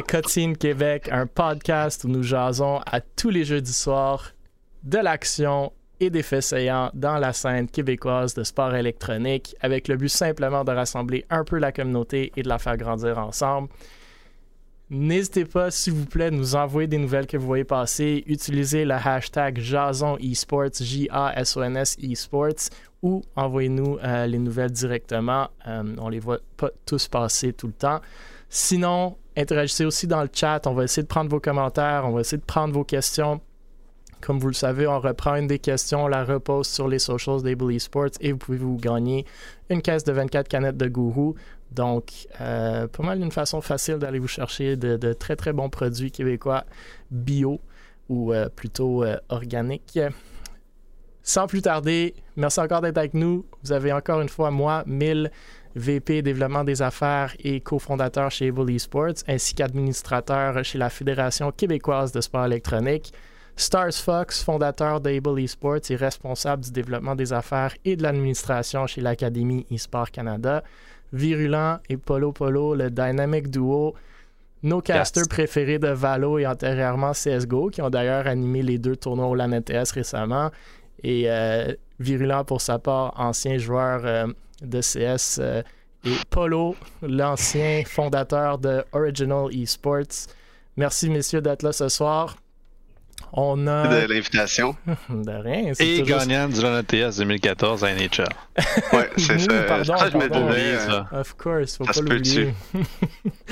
À Cotine Québec, un podcast où nous jasons à tous les jeudis soirs de l'action et des faits saillants dans la scène québécoise de sport électronique avec le but simplement de rassembler un peu la communauté et de la faire grandir ensemble. N'hésitez pas, s'il vous plaît, de nous envoyer des nouvelles que vous voyez passer. Utilisez le hashtag Jason Esports, J-A-S-O-N-S Esports, ou envoyez-nous euh, les nouvelles directement. Euh, on les voit pas tous passer tout le temps. Sinon, interagissez aussi dans le chat. On va essayer de prendre vos commentaires. On va essayer de prendre vos questions. Comme vous le savez, on reprend une des questions, on la repose sur les socials d'Able Esports et vous pouvez vous gagner une caisse de 24 canettes de gourou. Donc, euh, pas mal d'une façon facile d'aller vous chercher de, très très bons produits québécois bio ou euh, plutôt euh, organiques. Sans plus tarder, merci encore d'être avec nous. Vous avez encore une fois moi, 1000 VP développement des affaires et cofondateur chez Able Esports, ainsi qu'administrateur chez la Fédération québécoise de sport électronique. Stars Fox, fondateur d'Able Esports et responsable du développement des affaires et de l'administration chez l'Académie eSport Canada. Virulent et Polo Polo, le dynamic duo, nos casters préférés de Valo et antérieurement CSGO, qui ont d'ailleurs animé les deux tournois au LAN ETS récemment. Et euh, Virulent, pour sa part, ancien joueur euh, de CS. Euh, et Polo, l'ancien fondateur de Original Esports. Merci, messieurs, d'être là ce soir. On a... De l'invitation. de rien. Et gagnant du LNTS 2014 à NHL. ouais, c'est ça. Pardon, ça, je m'ai ça. Of course, faut pas l'oublier.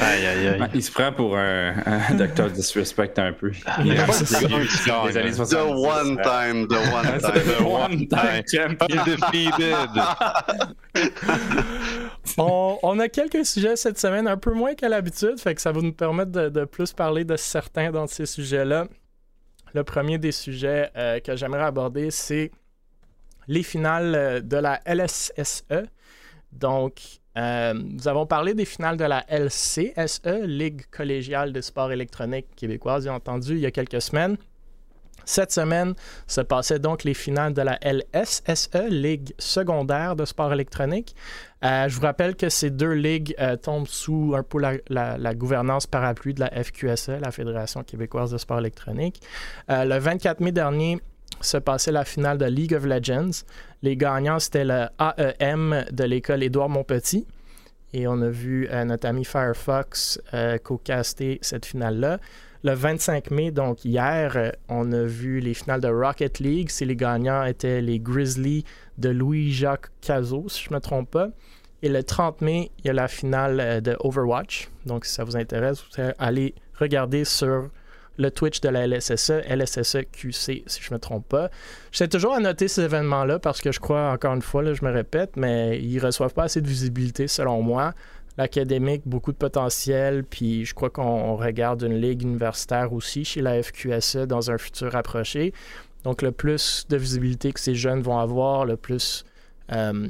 aïe, aïe, aïe. Il se prend pour un, un docteur disrespect un peu. Il a pas des années 70. The one time, the one time. the one time champion defeated. on, on, a quelques sujets cette semaine, un peu moins qu'à l'habitude, fait que ça va nous permettre de, de plus parler de certains dans ces sujets-là. Le premier des sujets euh, que j'aimerais aborder, c'est les finales euh, de la LSSE. Donc, euh, nous avons parlé des finales de la LCSE, Ligue collégiale de sport électronique québécoise, bien entendu, il y a quelques semaines. Cette semaine se passaient donc les finales de la LSSE, Ligue secondaire de sport électronique. Euh, je vous rappelle que ces deux ligues euh, tombent sous un peu la, gouvernance parapluie de la FQSE, la Fédération québécoise de sport électronique. Euh, le 24 mai dernier, se passait la finale de League of Legends. Les gagnants, c'était le AEM de l'école Édouard Montpetit. Et on a vu notre ami Firefox co-caster cette finale-là. Le 25 mai, donc hier, euh, on a vu les finales de Rocket League. Si les gagnants étaient les Grizzlies de Louis-Jacques Cazot, si je ne me trompe pas. Et le 30 mai, il y a la finale euh, de Overwatch. Donc, si ça vous intéresse, vous allez regarder sur le Twitch de la LSSE, LSSE QC, si je ne me trompe pas. J'essaie toujours à noter ces événements-là parce que je crois, encore une fois, je me répète, mais ils ne reçoivent pas assez de visibilité selon moi l'académique, beaucoup de potentiel, puis je crois qu'on regarde une ligue universitaire aussi chez la FQSE dans un futur approché. Donc le plus de visibilité que ces jeunes vont avoir, le plus euh,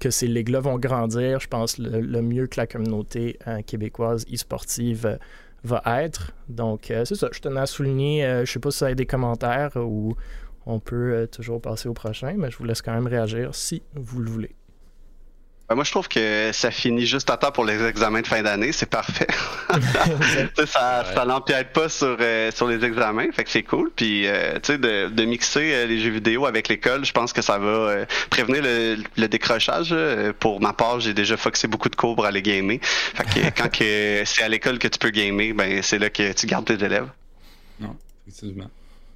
que ces ligues-là vont grandir, je pense le, mieux que la communauté euh, québécoise e-sportive euh, va être. Donc c'est ça, je tenais à souligner, je ne sais pas si ça a des commentaires ou on peut toujours passer au prochain, mais je vous laisse quand même réagir si vous le voulez. Ben, moi, je trouve que ça finit juste à temps pour les examens de fin d'année. C'est parfait. ça ça n'empiète pas sur, euh, sur les examens. Fait que c'est cool. Puis, euh, tu sais, de, de, mixer euh, les jeux vidéo avec l'école, je pense que ça va prévenir le, le décrochage. Pour ma part, j'ai déjà foxé beaucoup de cours pour aller gamer. Fait que quand que c'est à l'école que tu peux gamer, ben c'est là que tu gardes tes élèves. Non, effectivement.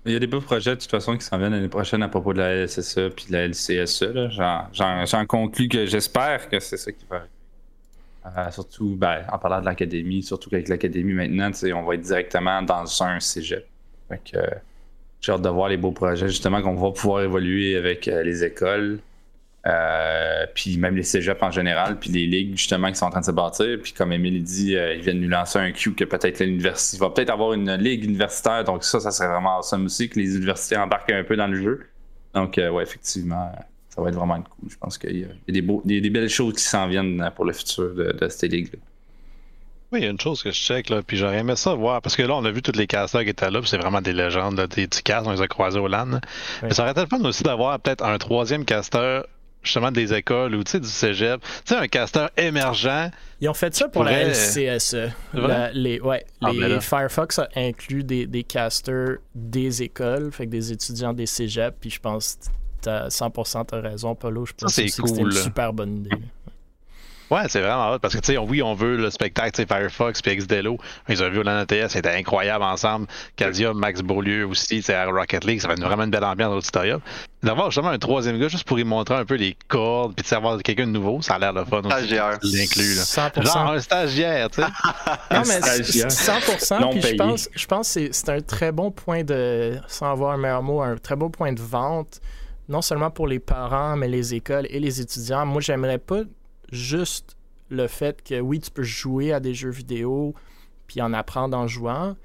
Il y a des beaux projets de toute façon qui s'en viennent l'année prochaine à propos de la LSSE puis de la LCSE. J'en conclus que j'espère que c'est ça qui va arriver. Euh, surtout ben, en parlant de l'académie, surtout qu'avec l'académie maintenant, on va être directement dans un cégep. Fait que, j'ai hâte de voir les beaux projets justement qu'on va pouvoir évoluer avec euh, les écoles, euh, puis même les cégeps en général, puis les ligues justement qui sont en train de se bâtir. Puis comme Emile dit, euh, ils viennent nous lancer un Q que peut-être l'université va peut-être avoir une ligue universitaire. Donc ça, ça serait vraiment awesome aussi que les universités embarquent un peu dans le jeu. Donc euh, ouais, effectivement, ça va être vraiment cool. Je pense qu'il y, a des, beaux, des, belles choses qui s'en viennent pour le futur de, de cette ligue-là. Oui, il y a une chose que je check, là, puis j'aurais aimé ça voir, parce que là, on a vu toutes les casters qui étaient là, puis c'est vraiment des légendes, des petits on les a croisés au LAN. Mais ça aurait été le fun aussi d'avoir peut-être un troisième caster justement des écoles ou du cégep. Tu sais, un caster émergent. Ils ont fait ça pour la LCSE. les, ouais, ah, les ben Firefox a inclus des, des casters des écoles, fait que des étudiants des cégeps, puis je pense que as 100% t'as raison, Paulo. Je pense que c'est une super bonne idée. Ouais, c'est vraiment hot parce que, tu sais, oui, on veut le spectacle, Firefox puis XDLO. Ils ont vu l'ANTS, c'était incroyable ensemble. Cadia, Max Beaulieu aussi, c'est à Rocket League, ça va être vraiment une belle ambiance dans l'auditorium. D'avoir justement un troisième gars juste pour y montrer un peu les cordes puis de savoir quelqu'un de nouveau, ça a l'air de fun. Stagiaire. L'inclus, là. 100%. Genre un stagiaire, tu sais. non, mais 100%, puis je pense, je pense que c'est un très bon point de, sans avoir un meilleur mot, un très bon point de vente, non seulement pour les parents, mais les écoles et les étudiants. Moi, j'aimerais pas juste le fait que oui, tu peux jouer à des jeux vidéo puis en apprendre en jouant,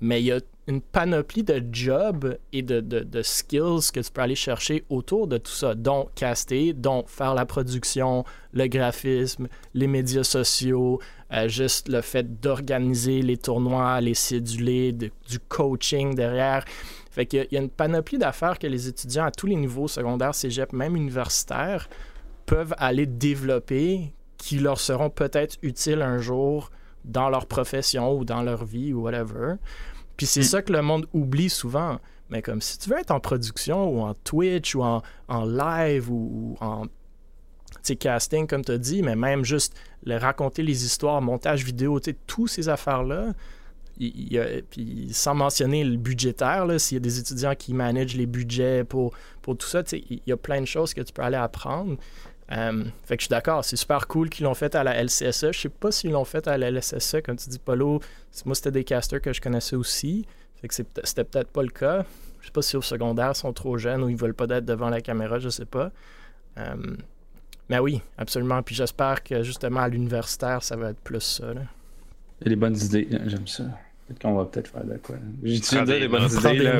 mais il y a une panoplie de jobs et de, de, skills que tu peux aller chercher autour de tout ça, dont caster, dont faire la production, le graphisme, les médias sociaux, euh, juste le fait d'organiser les tournois, les cédulés, du coaching derrière. Fait qu'il y a une panoplie d'affaires que les étudiants à tous les niveaux, secondaires, cégep, même universitaires, peuvent aller développer qui leur seront peut-être utiles un jour dans leur profession ou dans leur vie ou whatever. Puis c'est mm. ça que le monde oublie souvent. Mais comme si tu veux être en production ou en Twitch ou en, live ou, en casting, comme tu as dit, mais même juste le raconter les histoires, montage vidéo, toutes ces affaires-là, puis sans mentionner le budgétaire, s'il y a des étudiants qui managent les budgets pour, pour tout ça, il y a plein de choses que tu peux aller apprendre. Euh, fait que je suis d'accord, c'est super cool qu'ils l'ont fait à la LCSE. Je sais pas s'ils l'ont fait à la LSSE, comme tu dis, Polo. Moi, c'était des casters que je connaissais aussi. Fait que c'était peut-être pas le cas. Je sais pas si au secondaire ils sont trop jeunes ou ils veulent pas être devant la caméra, je sais pas. Euh, mais oui, absolument. Puis j'espère que justement à l'universitaire, ça va être plus ça. Y a des bonnes idées, j'aime ça. Peut-être qu'on va peut-être faire de quoi. J'ai utilisé des bonnes idées.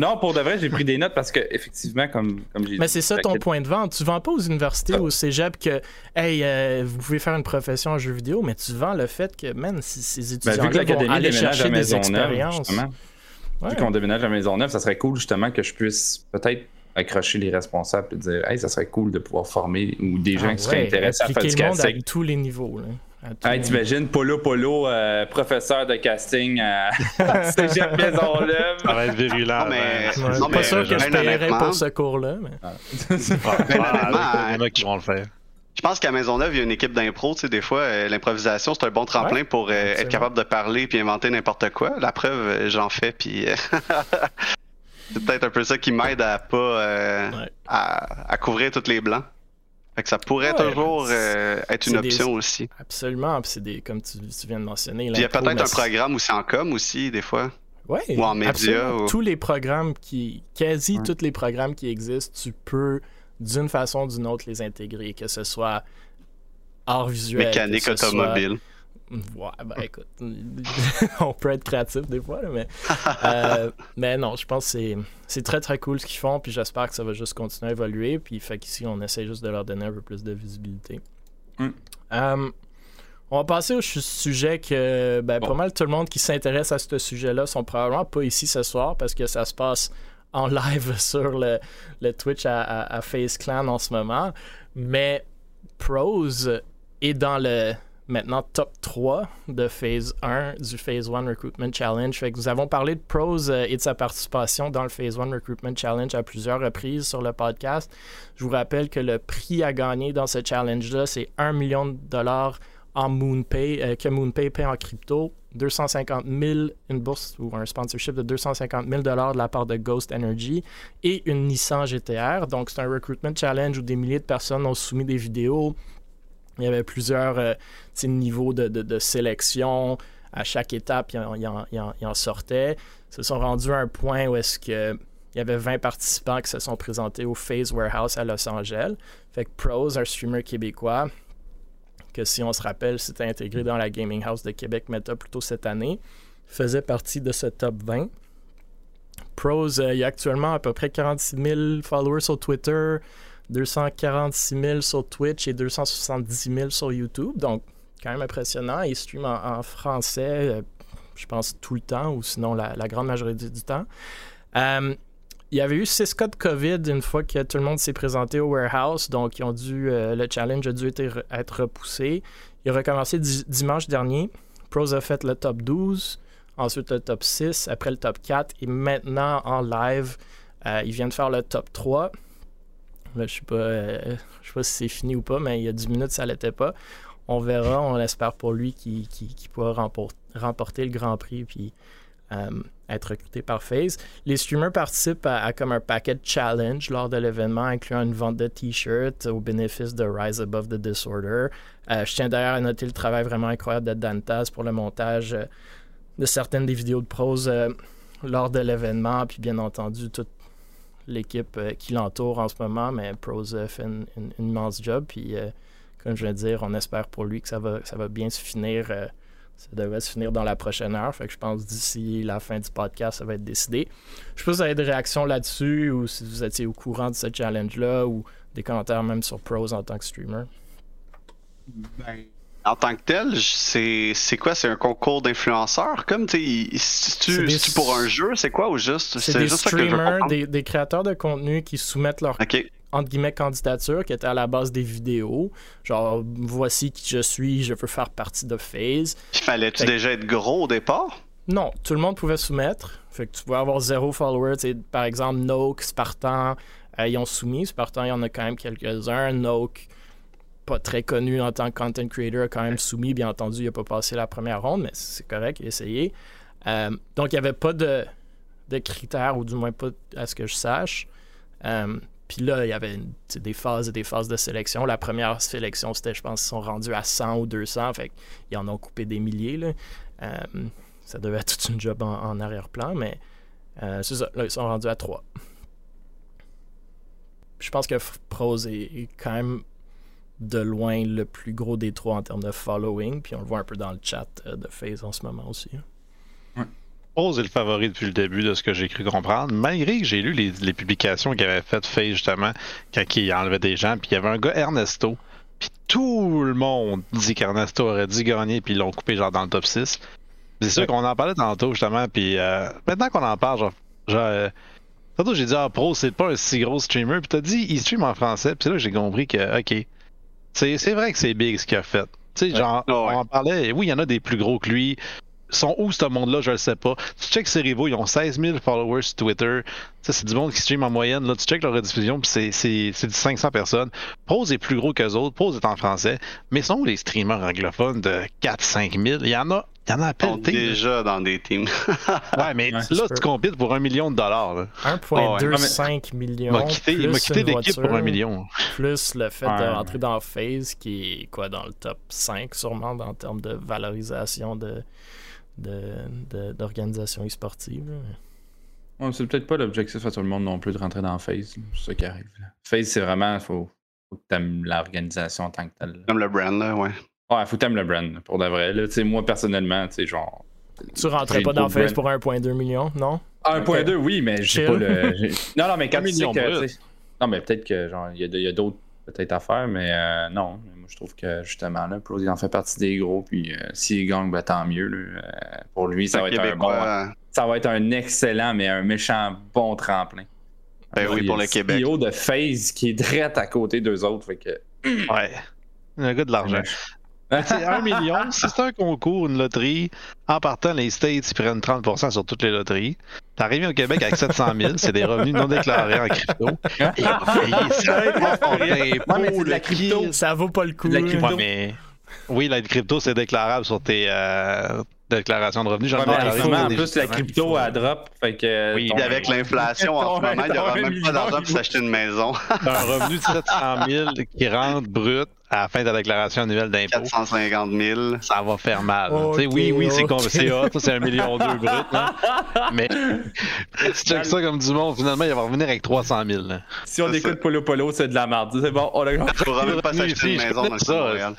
non, pour de vrai, j'ai pris des notes parce que effectivement, comme, comme j'ai Mais c'est ça ton point de vente. Tu vends pas aux universités ou au cégep que, hey, euh, vous pouvez faire une profession en jeu vidéo, mais tu vends le fait que, man, ces ben, étudiants vont aller chercher des expériences. Vu qu'on déménage à Maisonneuve, ça serait cool justement que je puisse peut-être accrocher les responsables et dire, hey, ça serait coul de pouvoir former ou des gens ah qui seraient intéressés à faire du casting. à tous les niveaux. Là. Hey, t'imagines Polo Polo, euh, professeur de casting à Cégep Maisonneuve. Ça va être virulent. mais, ben. non, pas sûr que je paierais pour ce cours-là. Mais... Ah. Ah, il y en a qui vont le faire. Je pense qu'à Maisonneuve, il y a une équipe d'impro. Tu sais, des fois, euh, l'improvisation, c'est un bon tremplin pour euh, être capable de parler puis inventer n'importe quoi. La preuve, j'en fais, puis c'est peut-être un peu ça qui m'aide à pas à, à couvrir tous les blancs. Fait que ça pourrait toujours euh, être une option aussi. Absolument, puis c'est des, comme tu, viens de mentionner. il y a peut-être un programme aussi en com aussi, des fois. Oui, ou en médias. Tous les programmes qui, quasi tous les programmes qui existent, tu peux d'une façon ou d'une autre les intégrer, que ce soit art visuel. Mécanique automobile. Ouais, ben écoute, on peut être créatif des fois, mais, euh, mais non, je pense que c'est très très cool ce qu'ils font, puis j'espère que ça va juste continuer à évoluer, puis fait qu'ici on essaie juste de leur donner un peu plus de visibilité. Mm. Euh, on va passer au sujet que ben, pas mal tout le monde qui s'intéresse à ce sujet-là sont probablement pas ici ce soir parce que ça se passe en live sur le, le Twitch à, à, à Face Clan en ce moment, mais Pros est dans le maintenant top 3 de Phase 1 du Phase 1 Recruitment Challenge. Nous avons parlé de Pros euh, et de sa participation dans le Phase 1 Recruitment Challenge à plusieurs reprises sur le podcast. Je vous rappelle que le prix à gagner dans ce challenge-là, c'est 1 million de dollars en MoonPay, euh, que MoonPay paie en crypto, 250 000, une bourse ou un sponsorship de 250 000 dollars de la part de Ghost Energy et une Nissan GTR. Donc, c'est un recruitment challenge où des milliers de personnes ont soumis des vidéos, il y avait plusieurs euh, niveaux de, sélection. À chaque étape, il en, sortait. Ils se sont rendus à un point où il y avait 20 participants qui se sont présentés au Phase Warehouse à Los Angeles. Fait que Pros, un streamer québécois, que si on se rappelle, s'était intégré dans la Gaming House de Québec Meta plus tôt cette année, faisait partie de ce top 20. Pros, euh, il y a actuellement à peu près 46 000 followers sur Twitter, 246 000 sur Twitch et 270 000 sur YouTube. Donc, quand même impressionnant. Il stream en, français, euh, je pense, tout le temps, ou sinon la, grande majorité du temps. Euh, il y avait eu six cas de COVID une fois que tout le monde s'est présenté au warehouse, donc ils ont dû, euh, le challenge a dû être, repoussé. Il a recommencé dimanche dernier. Pros a fait le top 12, ensuite le top 6, après le top 4, et maintenant en live, ils viennent de faire le top 3. Là, je sais pas, euh, sais pas si c'est fini ou pas, mais il y a 10 minutes, ça l'était pas. On verra, on espère pour lui qu'il pourra remporter le Grand Prix puis être recruté par FaZe. Les streamers participent à, comme un paquet challenge lors de l'événement, incluant une vente de t-shirts au bénéfice de Rise Above the Disorder. Euh, je tiens d'ailleurs à noter le travail vraiment incroyable de Dantas pour le montage euh, de certaines des vidéos de prose euh, lors de l'événement, puis bien entendu toute l'équipe qui l'entoure en ce moment, mais Prose fait une, immense job, puis comme je viens de dire, on espère pour lui que ça va, ça va bien se finir ça devrait se finir dans la prochaine heure. Fait que je pense d'ici la fin du podcast, ça va être décidé. Je sais pas si vous avez des réactions là-dessus ou si vous étiez au courant de ce challenge-là ou des commentaires même sur Pros en tant que streamer. Ben, en tant que tel, c'est quoi? C'est un concours d'influenceurs? Comme tu c'est pour un jeu C'est quoi ou juste C'est des juste streamers, des, des, créateurs de contenu qui soumettent leur entre guillemets, candidature qui était à la base des vidéos. Genre, voici qui je suis, je veux faire partie de FaZe. Fallait-tu déjà être gros au départ? Non, tout le monde pouvait soumettre. Fait que tu pouvais avoir zéro follower. par exemple, Noke, Spartan, euh, ils ont soumis. Spartan, il y en a quand même quelques-uns. Noke, pas très connu en tant que content creator, quand même soumis. Bien entendu, il n'a pas passé la première ronde, mais c'est correct, il a essayé. Euh, donc, il n'y avait pas de, de, critères, ou du moins pas à ce que je sache. Euh, puis là, il y avait des phases et des phases de sélection. La première sélection, c'était, je pense, ils sont rendus à 100 ou 200. Fait qu'ils en ont coupé des milliers. Là. Euh, ça devait être toute une job en, arrière-plan, mais c'est ça. Là, ils sont rendus à 3. Je pense que Prose est, quand même de loin le plus gros des trois en termes de following. Puis on le voit un peu dans le chat euh, de FaZe en ce moment aussi. Hein. Rose est le favori depuis le début de ce que j'ai cru comprendre, malgré que j'ai lu les, publications qu'il avait faites Faye justement quand il enlevait des gens, puis il y avait un gars Ernesto, puis tout le monde dit qu'Ernesto aurait dû gagner, puis ils l'ont coupé genre dans le top 6. C'est sûr qu'on en parlait tantôt justement, puis euh, maintenant qu'on en parle, genre, genre euh, tantôt j'ai dit ah Pro c'est pas un si gros streamer, puis t'as dit il stream en français, puis c'est là que j'ai compris que ok, c'est vrai que c'est big ce qu'il a fait. Tu sais, genre, on en parlait, oui, il y en a des plus gros que lui, sont où ce monde-là, je le sais pas. Tu check ses rivaux, ils ont 16 000 followers sur Twitter. C'est du monde qui stream en moyenne. Là, tu check leur rediffusion, puis c'est du 500 personnes. Pose est plus gros qu'eux autres, Pose est en français. Mais sont où les streamers anglophones de 4-5 000 Il y en a. Il y en a à peine. déjà dans des teams. ouais, mais là, tu compites pour un million de dollars. 1,25 millions. Il m'a quitté, l'équipe pour un million. Plus le fait de rentrer dans FaZe, qui est quoi, dans le top 5 sûrement en termes de valorisation de, d'organisation e-sportive. c'est peut-être pas l'objectif à tout le monde non plus de rentrer dans FaZe. C'est ça qui arrive. FaZe, c'est vraiment, il faut, faut, que tu aimes l'organisation en tant que telle. Comme le brand, là, ouais. Ouais, faut tu le brand, pour de vrai. Là, moi, personnellement, tu sais, genre. Tu rentrais pas dans FaZe pour 1,2 million, non? 1,2, oui, mais j'ai pas le. non, non, mais quand tu sais que. Non, mais peut-être que, genre, il y a, d'autres peut-être affaires, mais euh, non je trouve que justement, là, Pro, il en fait partie des gros. Puis euh, s'il gagne, ben, tant mieux. Euh, pour lui, ça va être un bon. Ça va être un excellent, mais un méchant bon tremplin. Ben oui, pour le Québec. CEO de FaZe qui est direct à côté d'eux autres. Fait que... Ouais. Un gars de l'argent. C'est un million, si c'est un concours, une loterie, en partant, les States, ils prennent 30% sur toutes les loteries. T'arrives au Québec avec 700 000, c'est des revenus non déclarés en crypto. Et la crypto, ça vaut pas le coup. La crypto. mais... Oui, la crypto, c'est déclarable sur tes euh, déclarations de revenus. J'en ai en plus, la crypto, a drop. Fait que, oui, avec l'inflation en ce moment, il n'y aura même pas d'argent pour s'acheter une maison. un revenu de 700 000 qui rentre brut à la fin de la déclaration annuelle d'impôt. 450 000. Ça va faire mal. oui, oui, c'est c'est hot, c'est un million deux brut. Mais si tu checkes ça comme du monde, finalement, il va revenir avec 300 000. Si on écoute Polo Polo, c'est de la merde. C'est bon, on a... Il faudra même pas s'acheter une maison dans le ça,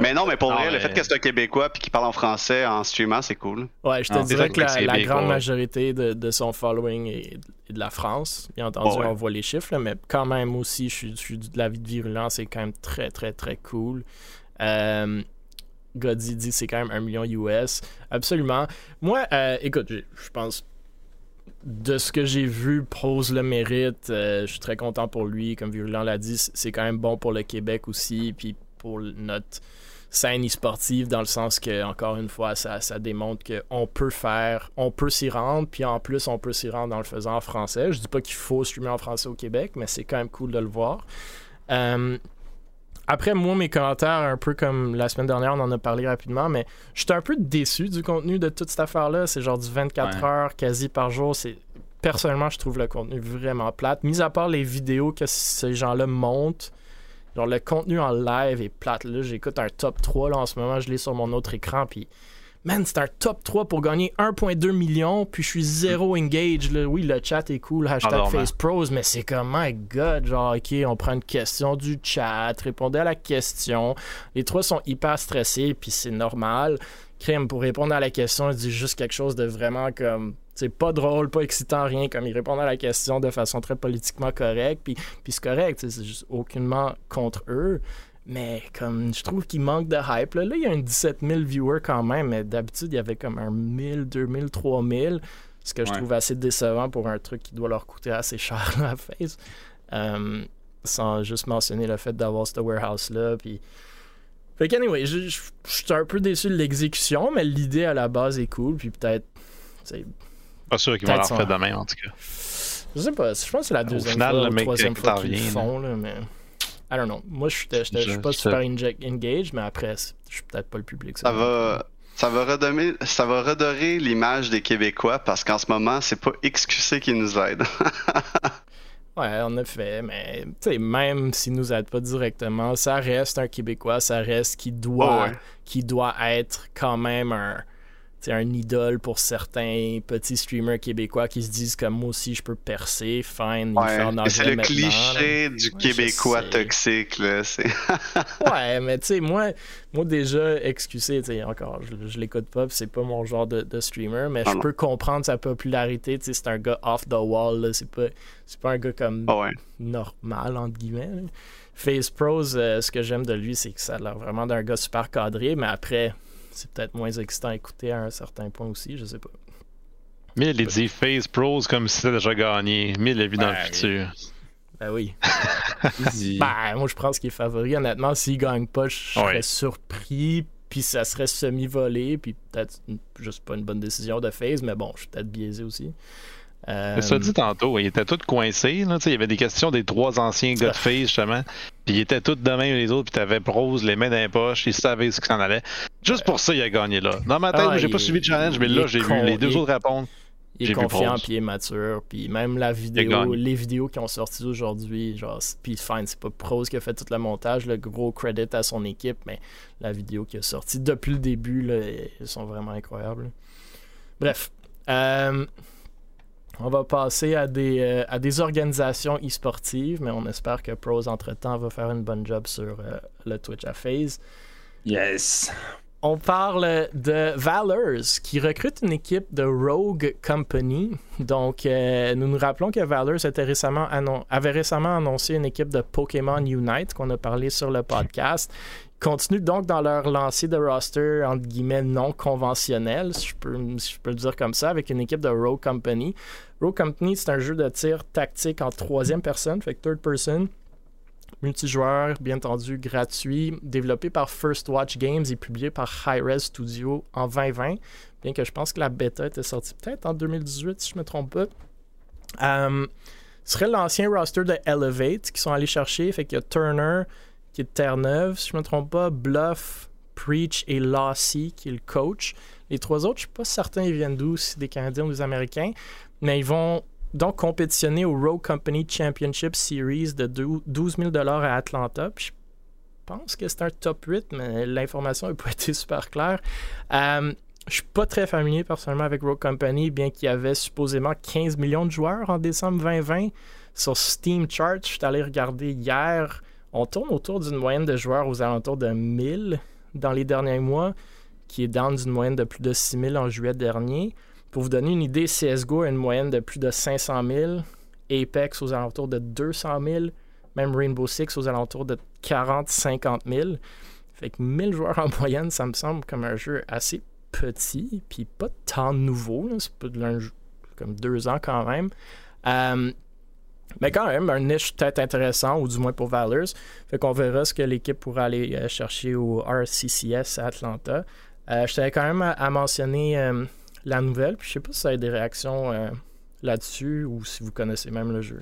mais non, mais pour vrai, le fait que c'est un Québécois puis qu'il parle en français en streamant, c'est cool. Ouais, je te dirais que la, grande majorité de, son following est, de la France. Bien entendu, on voit les chiffres, mais quand même aussi, je suis, de la vie de virulent, c'est quand même très, très, très cool. Euh, dit c'est quand même un million US. Absolument. Moi, euh, écoute, je pense de ce que j'ai vu, Prose le mérite. je suis très content pour lui. Comme Virulent l'a dit, c'est quand même bon pour le Québec aussi, puis pour notre scène e-sportive dans le sens que, encore une fois, ça, ça démontre qu'on peut faire, on peut s'y rendre, puis en plus, on peut s'y rendre en le faisant en français. Je dis pas qu'il faut streamer en français au Québec, mais c'est quand même cool de le voir. Euh, après, moi, mes commentaires, un peu comme la semaine dernière, on en a parlé rapidement, mais j'étais un peu déçu du contenu de toute cette affaire-là. C'est genre du 24 heures quasi par jour. C'est Personnellement, je trouve le contenu vraiment plate. Mis à part les vidéos que ces gens-là montent, Genre, le contenu en live est plate. Là, j'écoute un top 3 là, en ce moment, je l'ai sur mon autre écran. Puis, man, c'est un top 3 pour gagner 1,2 million. Puis, je suis zéro engage. Là. Oui, le chat est cool, hashtag FacePros, mais c'est comme, my god, genre, ok, on prend une question du chat, répondez à la question. Les trois sont hyper stressés, puis c'est normal. Crème, pour répondre à la question, il dit juste quelque chose de vraiment comme c'est pas drôle, pas excitant, rien, comme il répond à la question de façon très politiquement correcte, puis, puis c'est correct, c'est juste aucunement contre eux. Mais comme je trouve qu'il manque de hype. Là, il y a un 17 000 viewers quand même, mais d'habitude, il y avait comme un 1000, 2000, 3000. Ce que je trouve assez décevant pour un truc qui doit leur coûter assez cher à la face. Euh, sans juste mentionner le fait d'avoir ce warehouse-là. Puis... Fait qu'anyway, je, je, je suis un peu déçu de l'exécution, mais l'idée à la base est cool. Puis peut-être pas sûr qu'ils vont leur faire demain, en tout cas. Je sais pas. Je pense que c'est la deuxième final, fois ou la troisième fois qu'ils le font, là, mais... I don't know. Moi, je suis pas super engaged, mais après, je suis peut-être pas le public. Ça, va... Ça va, redorer, ça va redorer l'image des Québécois parce qu'en ce moment, c'est pas XQC qui nous aide. ouais, en effet, mais même s'ils nous aident pas directement, ça reste un Québécois, ça reste qui doit, qui doit être quand même un, un idole pour certains petits streamers québécois qui se disent comme moi aussi je peux percer, fine, ouais, C'est le cliché du québécois toxique là. ouais, mais tu sais moi, moi déjà excusez, tu encore, je, l'écoute pas, c'est pas mon genre de, streamer, mais je peux comprendre sa popularité. Tu sais, c'est un gars off the wall, c'est pas, c'est pas un gars comme ah normal entre guillemets. Face Pros, euh, ce que j'aime de lui, c'est que ça a l'air vraiment d'un gars super cadré, mais après c'est peut-être moins excitant à écouter à un certain point aussi, je sais pas. Mais il dit Phase Pros comme si c'était déjà gagné. Mais il l'a vu dans le ben, futur. Ben oui. ben, moi, je pense qu'il est favori. Honnêtement, s'il gagne pas, je serais surpris. Puis ça serait semi-volé. Puis peut-être juste pas une bonne décision de Phase. Mais bon, je suis peut-être biaisé aussi. Euh... Ça dit tantôt, il était tout coincé. Là, il y avait des questions des trois anciens gars de face, justement. Puis ils étaient tous de même les autres, puis t'avais Prose, les mains dans les poches, ils savaient ce qui s'en allait. Juste pour ça, il a gagné là. Dans ma tête, ah, j'ai pas suivi le challenge, mais là, j'ai vu les deux autres répondre. Il est confiant, puis il est mature. Puis même la vidéo, les vidéos qui ont sorti aujourd'hui, genre, puis fine, c'est pas Prose qui a fait tout le montage, le gros credit à son équipe, mais la vidéo qui a sorti depuis le début, là, ils sont vraiment incroyables. Bref. Euh, on va passer à des, euh, à des organisations e-sportives, mais on espère que Pros, entre-temps, va faire une bonne job sur euh, le Twitch à FaZe. Yes. On parle de Valors qui recrute une équipe de Rogue Company. Donc, euh, nous nous rappelons que Valors récemment avait récemment annoncé une équipe de Pokémon Unite qu'on a parlé sur le podcast continuent donc dans leur lancée de roster, entre guillemets, non conventionnel, si je peux, je peux le dire comme ça, avec une équipe de Rogue Company. Rogue Company, c'est un jeu de tir tactique en troisième personne, fait que third person, multijoueur, bien entendu, gratuit, développé par First Watch Games et publié par Hi-Res Studio en 2020, bien que je pense que la bêta était sortie peut-être en 2018, si je ne me trompe pas. Euh, ce serait l'ancien roster de Elevate qui sont allés chercher, fait qu'il y a Turner, qui est de Terre-Neuve, si je ne me trompe pas, Bluff, Preach et Lassie, qui est le coach. Les trois autres, je ne suis pas certain ils viennent d'où, si des Canadiens ou des Américains, mais ils vont donc compétitionner au Rogue Company Championship Series de 12 000 à Atlanta. je pense que c'est un top 8, mais l'information n'a pas été super claire. Euh, je suis pas très familier personnellement avec Rogue Company, bien qu'il y avait supposément 15 millions de joueurs en décembre 2020. Sur Steam Chart, je suis allé regarder hier on tourne autour d'une moyenne de joueurs aux alentours de 1000 dans les derniers mois, qui est down d'une moyenne de plus de 6000 en juillet dernier. Pour vous donner une idée, CSGO a une moyenne de plus de 500 000, Apex aux alentours de 200 000, même Rainbow Six aux alentours de 40-50 000. Fait que 1000 joueurs en moyenne, ça me semble comme un jeu assez petit, puis pas tant nouveau. C'est pas comme deux ans quand même. Euh, mais quand même, un niche peut-être intéressant, ou du moins pour Valors. Fait qu'on verra ce que l'équipe pourra aller euh, chercher au RCCS à Atlanta. Euh, je tenais quand même à, mentionner euh, la nouvelle, puis je sais pas si ça a des réactions là-dessus ou si vous connaissez même le jeu.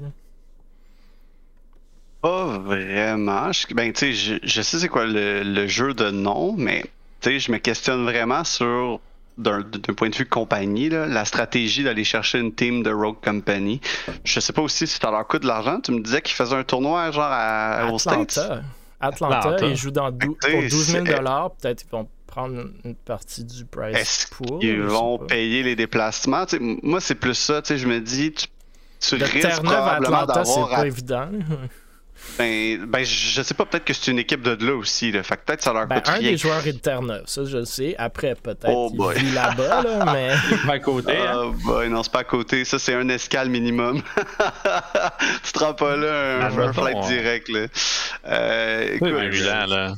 Pas vraiment. Je, ben, je, je sais c'est quoi le, le, jeu de nom, mais je me questionne vraiment sur d'un point de vue compagnie, là, la stratégie d'aller chercher une team de Rogue Company. Je sais pas aussi si ça leur coûte de l'argent. Tu me disais qu'ils faisaient un tournoi genre à, Atlanta. States? Atlanta, ils jouent dans pour 12 000 Peut-être qu'ils vont prendre une partie du price pool. Ils vont payer les déplacements? moi, c'est plus ça. Je me dis, tu, tu risques probablement d'avoir... c'est pas évident. Ben, ben, je sais pas, peut-être que c'est une équipe de là aussi. Là. Fait que peut-être ça leur ben, coûte un des joueurs est de Terre-Neuve, ça je le sais. Après, peut-être oh il vit là-bas, là, mais. pas à côté. Hein? Ah, ben, non, c'est pas à côté. Ça, c'est un escale minimum. tu te rends pas là un, un flight direct. Là. Euh, écoute, là.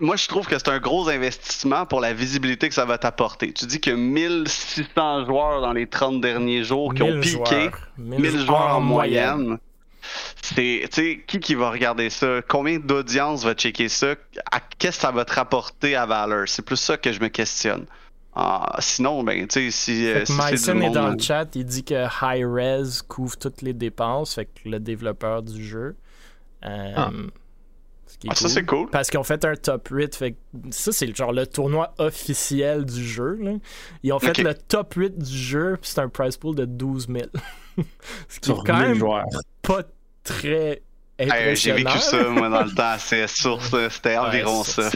Moi, je trouve que c'est un gros investissement pour la visibilité que ça va t'apporter. Tu dis que 1600 joueurs dans les 30 derniers jours qui ont piqué, 1000 joueurs, en moyenne c'est, tu qui qui va regarder ça? Combien d'audience va checker ça? qu'est-ce que ça va te rapporter à valeur? C'est plus ça que je me questionne. Ah, sinon, ben, tu sais, si. Euh, est dans le chat, il dit que High Res couvre toutes les dépenses, fait que le développeur du jeu. Euh, ah. ah ça, c'est cool. Parce qu'ils ont fait un top 8. Fait ça, c'est genre le tournoi officiel du jeu. Ils ont fait le top 8 du jeu, puis c'est un prize pool de 12 000. Ce qui est quand même pas très J'ai vécu ça, moi, dans le temps. C'était environ ça.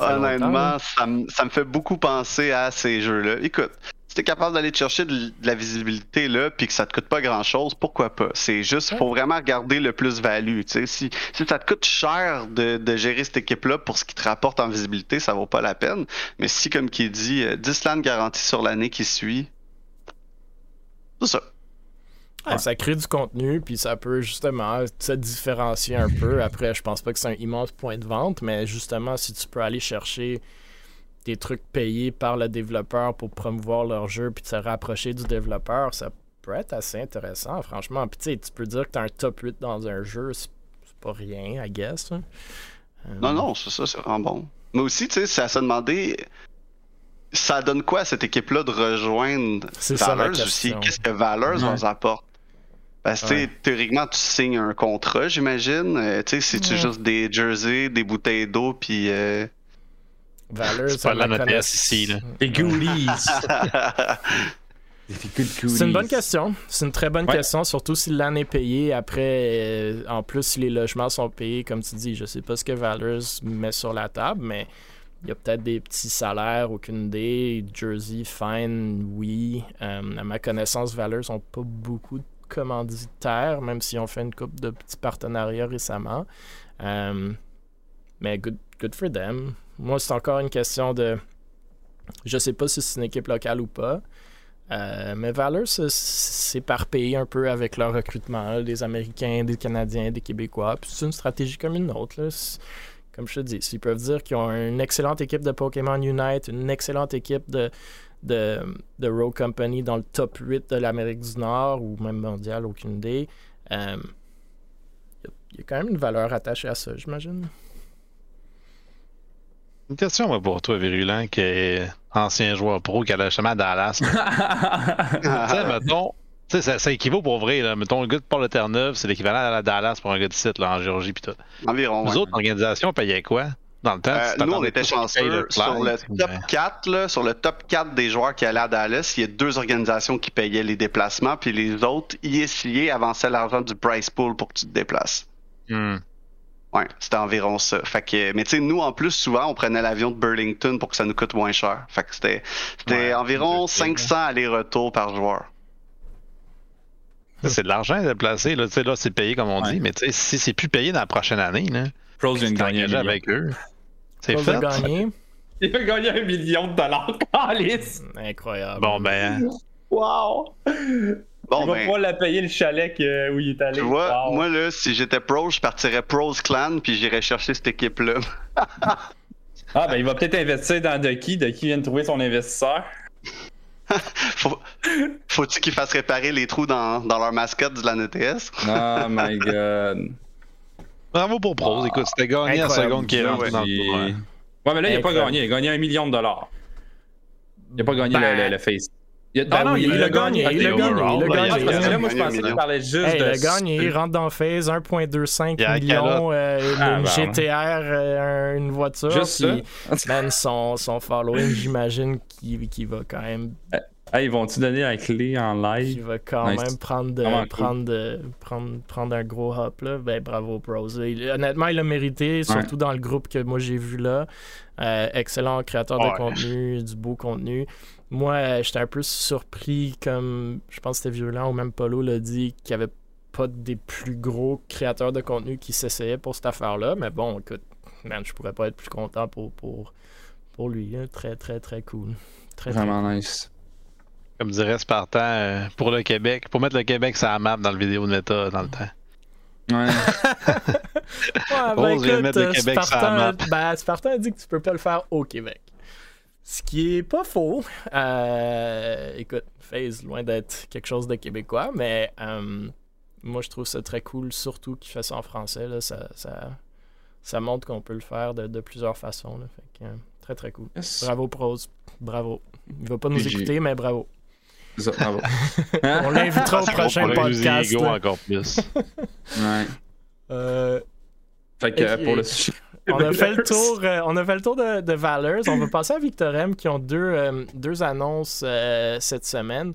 Honnêtement, ça, me, fait beaucoup penser à ces jeux-là. Écoute, si t'es capable d'aller chercher de, la visibilité là, puis que ça te coûte pas grand-chose, pourquoi pas? C'est juste, faut vraiment regarder le plus-value. Si, si ça te coûte cher de, gérer cette équipe-là pour ce qui te rapporte en visibilité, ça vaut pas la peine. Mais si, comme qui dit, 10 euh, LAN garanties sur l'année qui suit, c'est ça. Ça crée du contenu, puis ça peut justement se différencier un peu. Après, je pense pas que c'est un immense point de vente, mais justement, si tu peux aller chercher des trucs payés par le développeur pour promouvoir leur jeu, puis te rapprocher du développeur, ça peut être assez intéressant, franchement. Puis tu peux dire que tu as un top 8 dans un jeu, c'est pas rien, I guess. Hein. Euh, non, non, c'est ça, c'est vraiment bon. Mais aussi, tu sais, à se demander ça donne quoi à cette équipe-là de rejoindre Valors aussi? Qu'est-ce que Valors nous apporte? Parce que théoriquement, tu signes un contrat, j'imagine. Euh, tu sais, si tu juste des jerseys, des bouteilles d'eau, puis. Euh... c'est pas la ici, là. Des goodies! C'est une bonne question. C'est une très bonne question, surtout si l'année est payée. Après, euh, en plus, si les logements sont payés, comme tu dis, je sais pas ce que Valors met sur la table, mais il y a peut-être des petits salaires, aucune idée. Jersey, fine, oui. Euh, à ma connaissance, Valors n'ont pas beaucoup de commanditaires, même si on fait une coupe de petits partenariats récemment. Euh, mais good, good for them. Moi, c'est encore une question de. Je sais pas si c'est une équipe locale ou pas. Euh, mais Valor s'éparpille un peu avec leur recrutement, des Américains, des Canadiens, des Québécois. c'est une stratégie comme une autre. Comme je te dis, s'ils peuvent dire qu'ils ont une excellente équipe de Pokémon Unite, une excellente équipe de, de, de Rogue Company dans le top 8 de l'Amérique du Nord ou même mondial, aucune idée. Il euh, y, a quand même une valeur attachée à ça, j'imagine. Une question pour toi, Virulent, qui est ancien joueur pro qui a justement à Dallas. tu sais, mettons, ça, ça, équivaut pour vrai. Là. Mettons, le gars de Port-le-Terre-Neuve, c'est l'équivalent à la Dallas pour un gars de site là, en Géorgie. Pis tout. Environ. Les autres organisations payaient quoi? dans le temps. Euh, nous, on était chanceux. sur le top 4, là, sur le top 4 des joueurs qui allaient à Dallas, il y a deux organisations qui payaient les déplacements, puis les autres, ISIA avançaient l'argent du price pool pour que tu te déplaces. Hmm. Ouais, c'était environ ça. Fait que, mais tu sais, nous, en plus, souvent, on prenait l'avion de Burlington pour que ça nous coûte moins cher. Fait que c'était, c'était environ 500 allers-retours par joueur. C'est de l'argent à déplacer. Là, là c'est payé comme on dit, mais si c'est plus payé dans la prochaine année, là, Pros vient de gagner avec eux. C'est fait. Gagné. Il a gagné un million de dollars. Alice. Incroyable. Bon, ben. Wow! Bon, il va ben, pouvoir la payer le chalet où il est allé. Tu vois, moi, là, si j'étais pro, je partirais Pros Clan puis j'irais chercher cette équipe-là. ah, ben, il va peut-être investir dans Ducky. Ducky vient de trouver son investisseur. Faut, faut-tu qu'ils fassent réparer les trous dans, dans leur mascotte de la NTS? Oh my god. Bravo pour Prose. Ah, Écoute, c'était gagné à la seconde qui est Ouais, dans le tournoi. mais là, il a pas gagné. Il a gagné un million de dollars. Il a pas gagné Ben, le, le, le face. Il a- Ben non, oui, il a gagné, il a gagné, il a gagné. là, Ah, parce que là, moi, je Il pensais qu'il parlait juste Hey, de. il a gagné, il rentre dans phase 1.25 Il y a un millions, euh, Ah, une ben, GTR, euh, une voiture. Juste puis, ça. man, son, son following, j'imagine qu'il va quand même, Ah, ils vont-tu donner la clé en live? qu'il va quand Nice. même prendre, de- cool. prendre, de- prendre, prendre un gros hop. Là. Ben, bravo. Il- honnêtement, il l'a mérité, surtout dans le groupe que moi j'ai vu là. Euh, excellent créateur de contenu, du beau contenu. Moi, j'étais un peu surpris, comme je pense que c'était Violent ou même Polo l'a dit, qu'il n'y avait pas des plus gros créateurs de contenu qui s'essayaient pour cette affaire-là. Mais bon, écoute, man, je pourrais pas être plus content pour, pour, pour lui. hein. Très, très, très cool. Très, très Vraiment nice. Comme dirait Spartan, euh, pour le Québec, pour mettre le Québec sur la map dans le vidéo de méta dans le temps. Ouais. Ouais, ben écoute, mettre le Québec sur la Spartan, map. ben, Spartan a dit que tu peux pas le faire au Québec. Ce qui est pas faux. Euh, écoute, FaZe, loin d'être quelque chose de québécois, mais euh, moi je trouve ça très cool, surtout qu'il fait ça en français. Là, ça, ça, ça montre qu'on peut le faire de, de plusieurs façons. Là, fait que, euh, très très cool. Yes. Bravo Prose, bravo. Il va pas nous écouter, mais bravo. Ça, bravo. On l'invitera au prochain On podcast. Encore plus. Ouais. Euh, Fait que pour le sujet. On a fait le tour, euh, on a fait le tour de, de Valors. On va passer à Victorem qui ont deux, euh, deux annonces euh, cette semaine.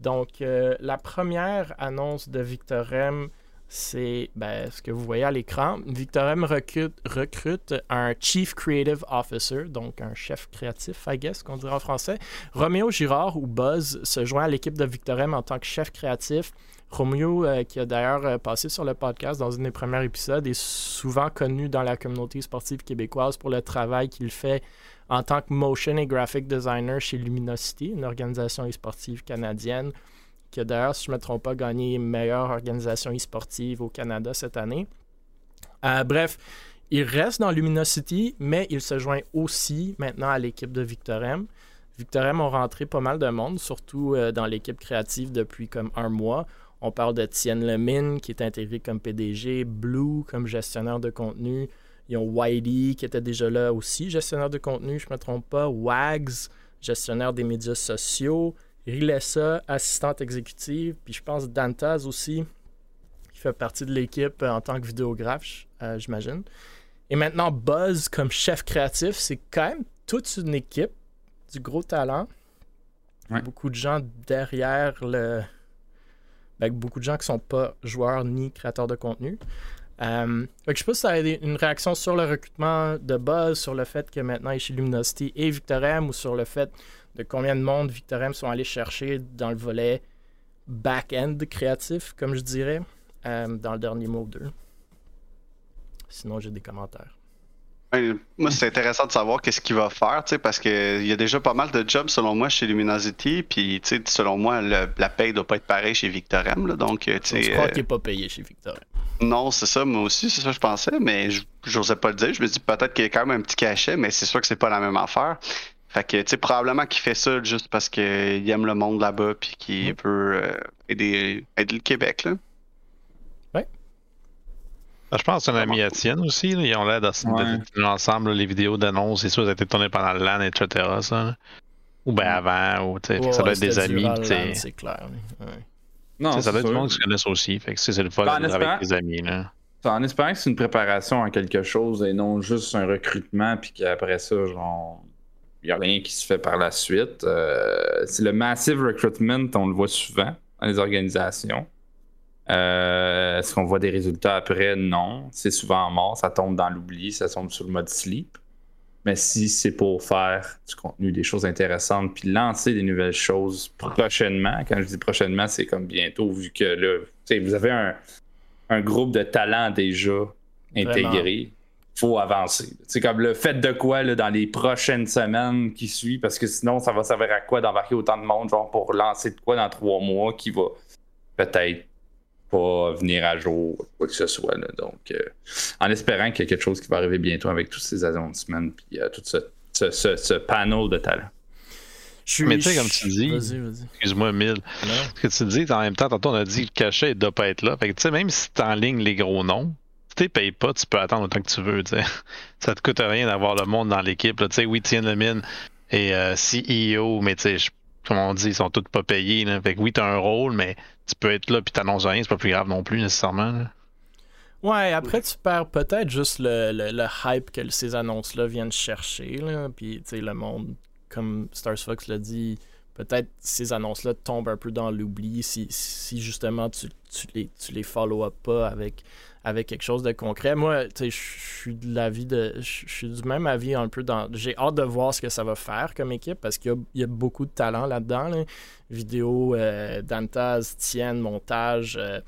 Donc, la première annonce de Victorem, c'est ben, ce que vous voyez à l'écran. Victorem recrute, recrute un Chief Creative Officer, donc un chef créatif, I guess, qu'on dirait en français. Roméo Girard ou Buzz se joint à l'équipe de Victorem en tant que chef créatif. Roméo, euh, qui a d'ailleurs euh, passé sur le podcast dans un des premiers épisodes, est souvent connu dans la communauté sportive québécoise pour le travail qu'il fait en tant que motion et graphic designer chez Luminosity, une organisation e-sportive canadienne qui a d'ailleurs, si je ne me trompe pas, gagné meilleure organisation e-sportive au Canada cette année. Euh, bref, il reste dans Luminosity, mais il se joint aussi maintenant à l'équipe de Victorem. Victorem ont rentré pas mal de monde, surtout dans l'équipe créative depuis comme un mois. On parle de Tienne Lemine qui est intégré comme PDG, Blue comme gestionnaire de contenu. Ils ont Whitey qui était déjà là aussi, gestionnaire de contenu, je ne me trompe pas. Wags, gestionnaire des médias sociaux. Rilessa, assistante exécutive. Puis je pense Dantaz aussi, qui fait partie de l'équipe euh, en tant que vidéographe, euh, j'imagine. Et maintenant, Buzz comme chef créatif, c'est quand même toute une équipe, du gros talent. Ouais. Beaucoup de gens derrière le. Ben, beaucoup de gens qui sont pas joueurs ni créateurs de contenu. Euh, fait que je sais pas si ça a une réaction sur le recrutement de Buzz, sur le fait que maintenant il est chez Luminosity et Victorem, ou sur le fait de combien de monde Victorem sont allés chercher dans le volet back-end créatif, comme je dirais, euh, dans le dernier mot 2. Sinon, j'ai des commentaires. Ouais, Moi, c'est intéressant de savoir qu'est-ce qu'il va faire, tu sais, parce qu'il y a déjà pas mal de jobs, selon moi, chez Luminosity. Puis, tu sais, selon moi, le- la paye doit pas être pareille chez Victorem. là, donc, Je crois euh, qu'il n'est pas payé chez Victorem. non, c'est ça, moi aussi, c'est ça que je pensais, mais je- j'osais pas le dire. Je me dis peut-être qu'il y a quand même un petit cachet, mais c'est sûr que c'est pas la même affaire. Fait que, tu sais, probablement qu'il fait ça juste parce qu'il aime le monde là-bas, puis qu'il veut euh, aider, aider le Québec, là. Ah, Je pense que c'est un ami à Tienne aussi. là. Ils ont l'air de, Ouais. les vidéos d'annonces. C'est sûr, ça a été tourné pendant le LAN, etc. Ça. Ou bien avant. Ou, tu sais, Ouais, ça doit être des amis. C'est clair. Ouais. Non, ça doit être du monde qui se connaissent aussi. Fait que c'est le fun Ben, en d'être espérant- avec tes amis. Là. En espérant que c'est une préparation à quelque chose et non juste un recrutement, puis qu'après ça, genre, il n'y a rien qui se fait par la suite. Euh, c'est le massive recruitment, on le voit souvent dans les organisations. Euh, Est-ce qu'on voit des résultats après? Non. C'est souvent mort, ça tombe dans l'oubli, ça tombe sur le mode sleep. Mais si c'est pour faire du contenu, des choses intéressantes, puis lancer des nouvelles choses prochainement, quand je dis prochainement, c'est comme bientôt, vu que là, vous avez un, un groupe de talents déjà intégré. faut avancer. C'est comme le fait de quoi là, dans les prochaines semaines qui suivent, parce que sinon, ça va servir à quoi d'embarquer autant de monde, genre pour lancer de quoi dans trois mois qui va peut-être pas venir à jour, quoi que ce soit. là. Donc, euh, en espérant qu'il y a quelque chose qui va arriver bientôt avec tous ces annonces, puis euh, tout ce, ce, ce, ce panel de talents. mais tu sais, comme tu dis, excuse-moi, Mille, ce que tu dis, en même temps, tantôt on a dit que le cachet ne doit pas être là. Fait que tu sais, même si tu en ligne les gros noms, si tu payes pas, tu peux attendre autant que tu veux. sais. Ça te coûte rien d'avoir le monde dans l'équipe. Tu sais, oui, Tien Lemine et euh, CEO, mais tu sais, comme on dit, ils sont tous pas payés. Là. Fait que oui, tu as un rôle, mais tu peux être là puis t'annonces rien, c'est pas plus grave non plus nécessairement. Ouais, après tu perds peut-être juste le, le, hype que ces annonces-là viennent chercher. Là. Puis tu sais, le monde, comme Stars Fox l'a dit, peut-être ces annonces-là tombent un peu dans l'oubli si, si justement tu, tu, les, tu les follow-up pas avec, avec quelque chose de concret. Moi, je suis de l'avis de. Je suis du même avis un peu dans. J'ai hâte de voir ce que ça va faire comme équipe parce qu'il y, a beaucoup de talent là-dedans. Vidéo, euh, Dantaz, Tienne, montage. Euh,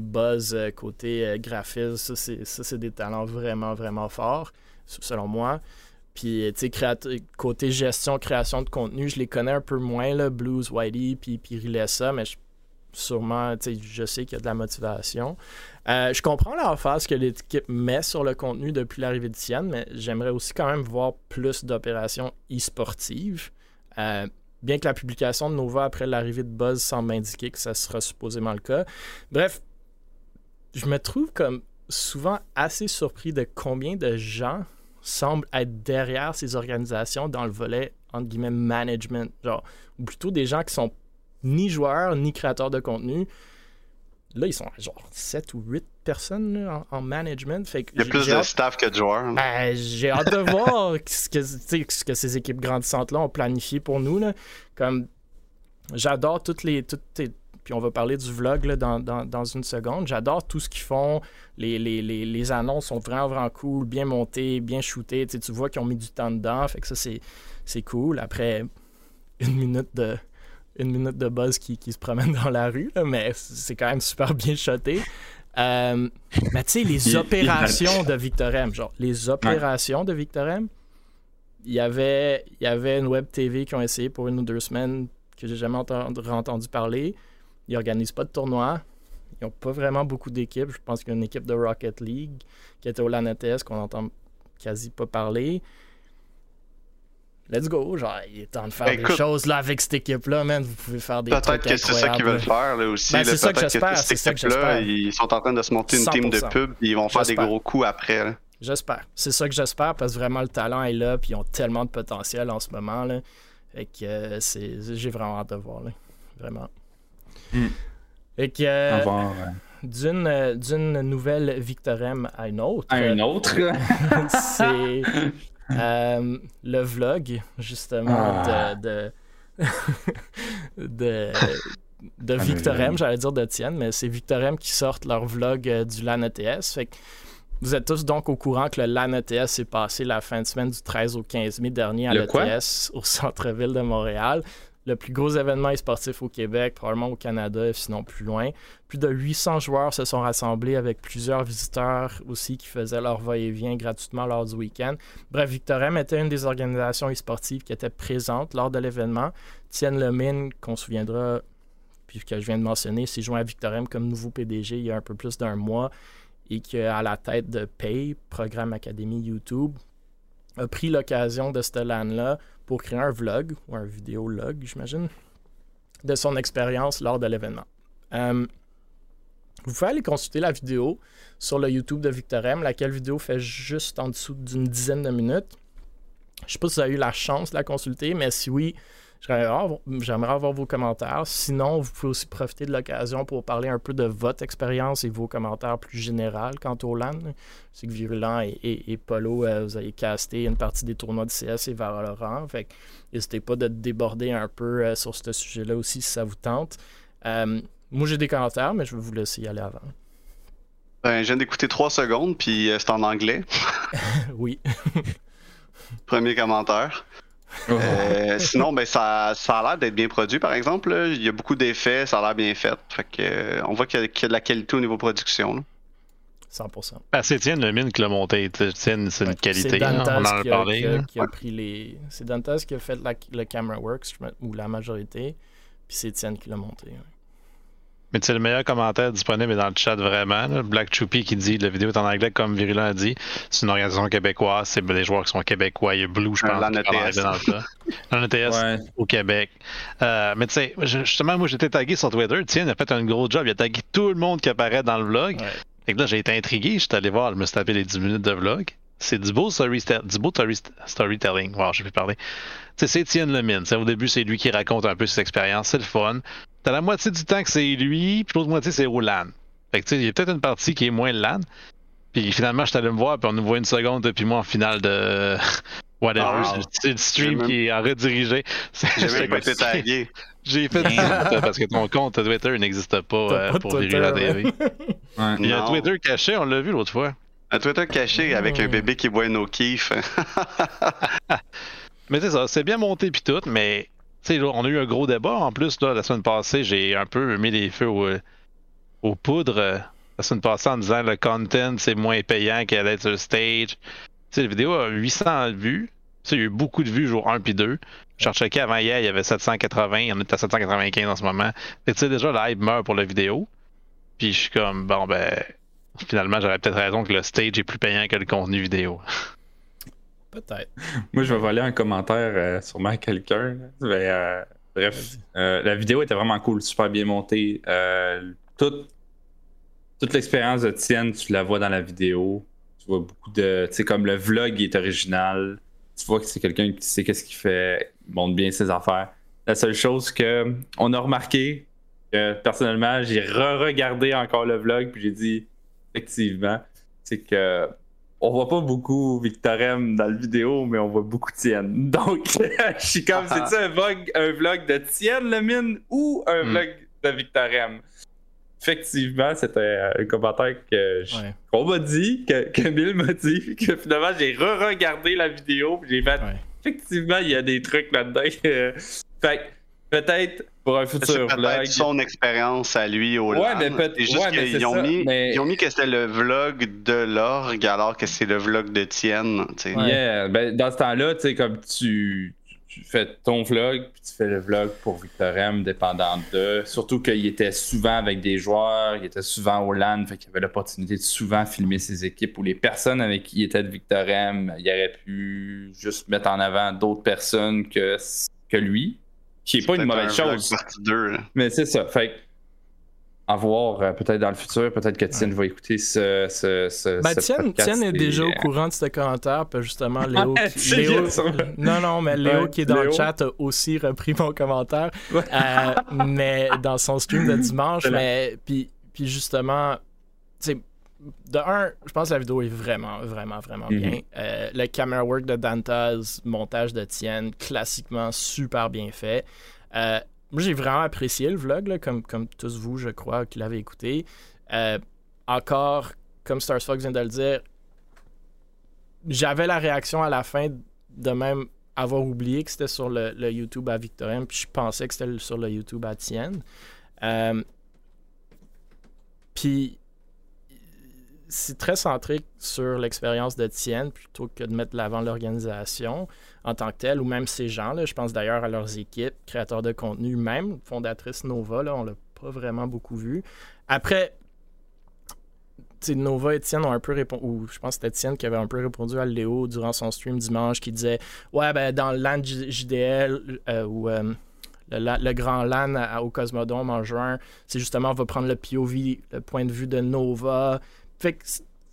Buzz euh, côté euh, graphisme, ça c'est des talents vraiment, vraiment forts, selon moi. Puis, tu sais, côté gestion, création de contenu, je les connais un peu moins, là, Blues, Whitey, puis, puis Rilessa, mais sûrement, tu sais, je sais qu'il y a de la motivation. Euh, je comprends la phase que l'équipe met sur le contenu depuis l'arrivée de Sienne, mais j'aimerais aussi quand même voir plus d'opérations e-sportives. bien que la publication de Nova après l'arrivée de Buzz semble indiquer que ça sera supposément le cas. Bref, je me trouve comme souvent assez surpris de combien de gens semblent être derrière ces organisations dans le volet entre guillemets management, genre ou plutôt des gens qui sont ni joueurs ni créateurs de contenu. Là, ils sont genre 7 ou 8 personnes en, management. Fait Il y a plus de staff que de joueurs. Ben, j'ai hâte de voir ce, que, ce que ces équipes grandissantes-là ont planifié pour nous. Là. Comme j'adore toutes les, toutes, puis on va parler du vlog dans, une seconde. J'adore tout ce qu'ils font. Les, les, annonces sont vraiment, vraiment cool, bien montées, bien shootées. Tu, vois qu'ils ont mis du temps dedans. Fait que ça, c'est cool. Après une minute de, une minute de buzz qui, se promène dans la rue, mais c'est quand même super bien shoté. Euh, mais tu sais, les opérations de Victorem, genre les opérations de Victorem, il y avait, il y avait une web TV qui ont essayé pour une ou deux semaines que j'ai jamais entendu parler. Ils n'organisent pas de tournoi. Ils n'ont pas vraiment beaucoup d'équipes. Je pense qu'il y a une équipe de Rocket League qui était au LANETS qu'on n'entend quasi pas parler. Let's go, genre, il est temps de faire des choses là avec cette équipe-là, man. Vous pouvez faire des Peut-être que c'est ça qu'ils veulent faire là aussi. Ben, c'est ça que j'espère. Cette équipe-là, ils sont en train de se monter une team de pub et ils vont faire des gros coups après. J'espère. C'est ça que j'espère parce que vraiment le talent est là puis ils ont tellement de potentiel en ce moment. Là, et que euh, j'ai vraiment hâte de voir. Là. Vraiment. Mm. Et que euh, d'une, euh, d'une nouvelle Victorem à une autre. À une autre. c'est euh, le vlog, justement, ah. de. de, de, Victorem, j'allais dire de Tienne, mais c'est Victorem qui sortent leur vlog du LAN ETS. Fait que vous êtes tous donc au courant que le LAN ETS s'est passé la fin de semaine du 13 au 15 mai dernier à l'ETS au centre-ville de Montréal le plus gros événement sportif au Québec, probablement au Canada, sinon plus loin. Plus de 800 joueurs se sont rassemblés avec plusieurs visiteurs aussi qui faisaient leur va-et-vient gratuitement lors du week-end. Bref, Victorem était une des organisations sportives qui était présente lors de l'événement. Tienne Lemine, qu'on se souviendra, puis que je viens de mentionner, s'est joint à Victorem comme nouveau PDG il y a un peu plus d'un mois et qui est à la tête de PAY, Programme Académie YouTube, a pris l'occasion de ce LAN-là pour créer un vlog, ou un vidéolog, j'imagine, de son expérience lors de l'événement. Euh, vous pouvez aller consulter la vidéo sur le YouTube de Victor M, laquelle vidéo fait juste en dessous d'une dizaine de minutes. Je ne sais pas si vous avez eu la chance de la consulter, mais si oui, J'aimerais avoir vos commentaires. Sinon, vous pouvez aussi profiter de l'occasion pour parler un peu de votre expérience et vos commentaires plus généraux quant au LAN. C'est que Virulent et, Polo, euh, vous avez casté une partie des tournois de CS et Valorant. Fait n'hésitez pas de déborder un peu euh, sur ce sujet-là aussi si ça vous tente. Euh, moi, j'ai des commentaires, mais je vais vous laisser y aller avant. Ben, je viens d'écouter trois secondes, puis c'est en anglais. oui. Premier commentaire. Euh, sinon, ben, ça, ça a l'air d'être bien produit, par exemple. Il y a beaucoup d'effets, ça a l'air bien fait. fait que, euh, on voit qu'il y, a de la qualité au niveau production. 100%. Ah, c'est Étienne Lemine qui l'a monté. Étienne, c'est une qualité. C'est Dantas on en a parlé. Qui a, pris les... C'est Dantas qui a fait le camera works, ou la majorité. Puis c'est Étienne qui l'a monté. Mais c'est le meilleur commentaire disponible dans le chat vraiment. Black Choupy qui dit la vidéo est en anglais comme Virulent a dit. C'est une organisation québécoise, c'est des joueurs qui sont québécois. Il y a Blue, je pense. L'ANETS. au Québec. Euh, mais tu sais, justement, moi j'étais tagué sur Twitter. Tiens, il a fait un gros job. Il a tagué tout le monde qui apparaît dans le vlog. Et là, j'ai été intrigué. J'étais allé voir, je me suis tapé les 10 minutes de vlog. C'est du beau, du beau storytelling. Wow, je vais parler. C'est Étienne Lemine. Au début, c'est lui qui raconte un peu ses expériences. C'est le fun. T'as la moitié du temps que c'est lui, puis l'autre moitié, c'est au LAN. Fait que, il y a peut-être une partie qui est moins LAN. Puis finalement, je suis allé me voir, puis on nous voit une seconde, puis moi en finale de. Whatever. C'est le stream qui est en redirigé. J'ai même pas été tagué. J'ai fait parce que ton compte Twitter n'existe pas, euh, pour vivre la TV. Il y a un Twitter caché, on l'a vu l'autre fois. Un Twitter caché avec un bébé qui boit nos kiffs. mais c'est ça, c'est bien monté puis tout, mais on a eu un gros débat. En plus, là, la semaine passée, j'ai un peu mis les feux aux, poudres. Euh, la semaine passée en disant le content c'est moins payant qu'elle est sur stage. sais, la vidéo a 800 vues. il y a eu beaucoup de vues jour 1 puis 2. Je checké avant hier, il y avait 780, il y en est à 795 en ce moment. tu sais, déjà, la hype meurt pour la vidéo. Puis je suis comme, bon, ben, finalement, j'aurais peut-être raison que le stage est plus payant que le contenu vidéo. Peut-être. Moi, je vais voler un commentaire euh, sûrement à quelqu'un. Euh, bref, euh, la vidéo était vraiment cool, super bien montée. toute toute l'expérience de Tienne, tu la vois dans la vidéo. Tu vois beaucoup de. Tu sais, comme le vlog est original. Tu vois que c'est quelqu'un qui sait qu'est-ce qu'il fait, montre bien ses affaires. La seule chose que on a remarqué, que personnellement, j'ai re-regardé encore le vlog, puis j'ai dit effectivement, c'est que on voit pas beaucoup Victorem dans la vidéo, mais on voit beaucoup Tienne. Donc, je suis comme, c'est-tu un vlog, un vlog de Tienne, le mine, ou un hmm. vlog de Victorem? Effectivement, c'était un commentaire que qu'on m'a dit, que, que Bill m'a dit, que finalement j'ai re-regardé la vidéo, j'ai fait effectivement il y a des trucs là-dedans. fait peut-être pour un futur vlog. son expérience à lui au ouais, mais juste ouais, qu'ils ont, mis, ils ont mis que c'était le vlog de l'orgue alors que c'est le vlog de Tienne. Yeah, ben, dans ce temps-là, tu sais, comme tu, tu, fais ton vlog, puis tu fais le vlog pour Victor M, dépendant de. Surtout qu'il était souvent avec des joueurs, il était souvent au LAN, fait qu'il avait l'opportunité de souvent filmer ses équipes ou les personnes avec qui il était de Victor M, il aurait pu juste mettre en avant d'autres personnes que, que lui qui est, pas une mauvaise chose. Mais c'est ça. Fait à voir euh, peut-être dans le futur, peut-être que Tienne va écouter ce, ce, ce, ben, Tienne, est déjà au courant de ce commentaire, puis justement Léo, Léo non non mais Léo qui est dans le chat a aussi repris mon commentaire, euh, mais dans son stream de dimanche, mais puis puis justement, tu sais de un, je pense que la vidéo est vraiment, vraiment, vraiment bien. Mhm. Euh, le camera work de Dantas, montage de Tienne, classiquement super bien fait. Euh, moi, j'ai vraiment apprécié le vlog, comme, comme tous vous, je crois, qui l'avez écouté. Euh, encore, comme Stars Fox vient de le dire, j'avais la réaction à la fin de même avoir oublié que c'était sur le, YouTube à Victorien, puis je pensais que c'était sur le YouTube à Tienne. puis c'est très centré sur l'expérience de Tienne plutôt que de mettre l'avant l'organisation en tant que telle, ou même ces gens. Là, je pense d'ailleurs à leurs équipes, créateurs de contenu, même fondatrice Nova, là, on l'a pas vraiment beaucoup vu. Après, Nova et Tienne ont un peu répondu, ou je pense que c'était Tienne qui avait un peu répondu à Léo durant son stream dimanche, qui disait Ouais, ben dans le LAN JDL, euh, ou euh, le, grand LAN au Cosmodome en juin, c'est justement, on va prendre le POV, le point de vue de Nova, fait que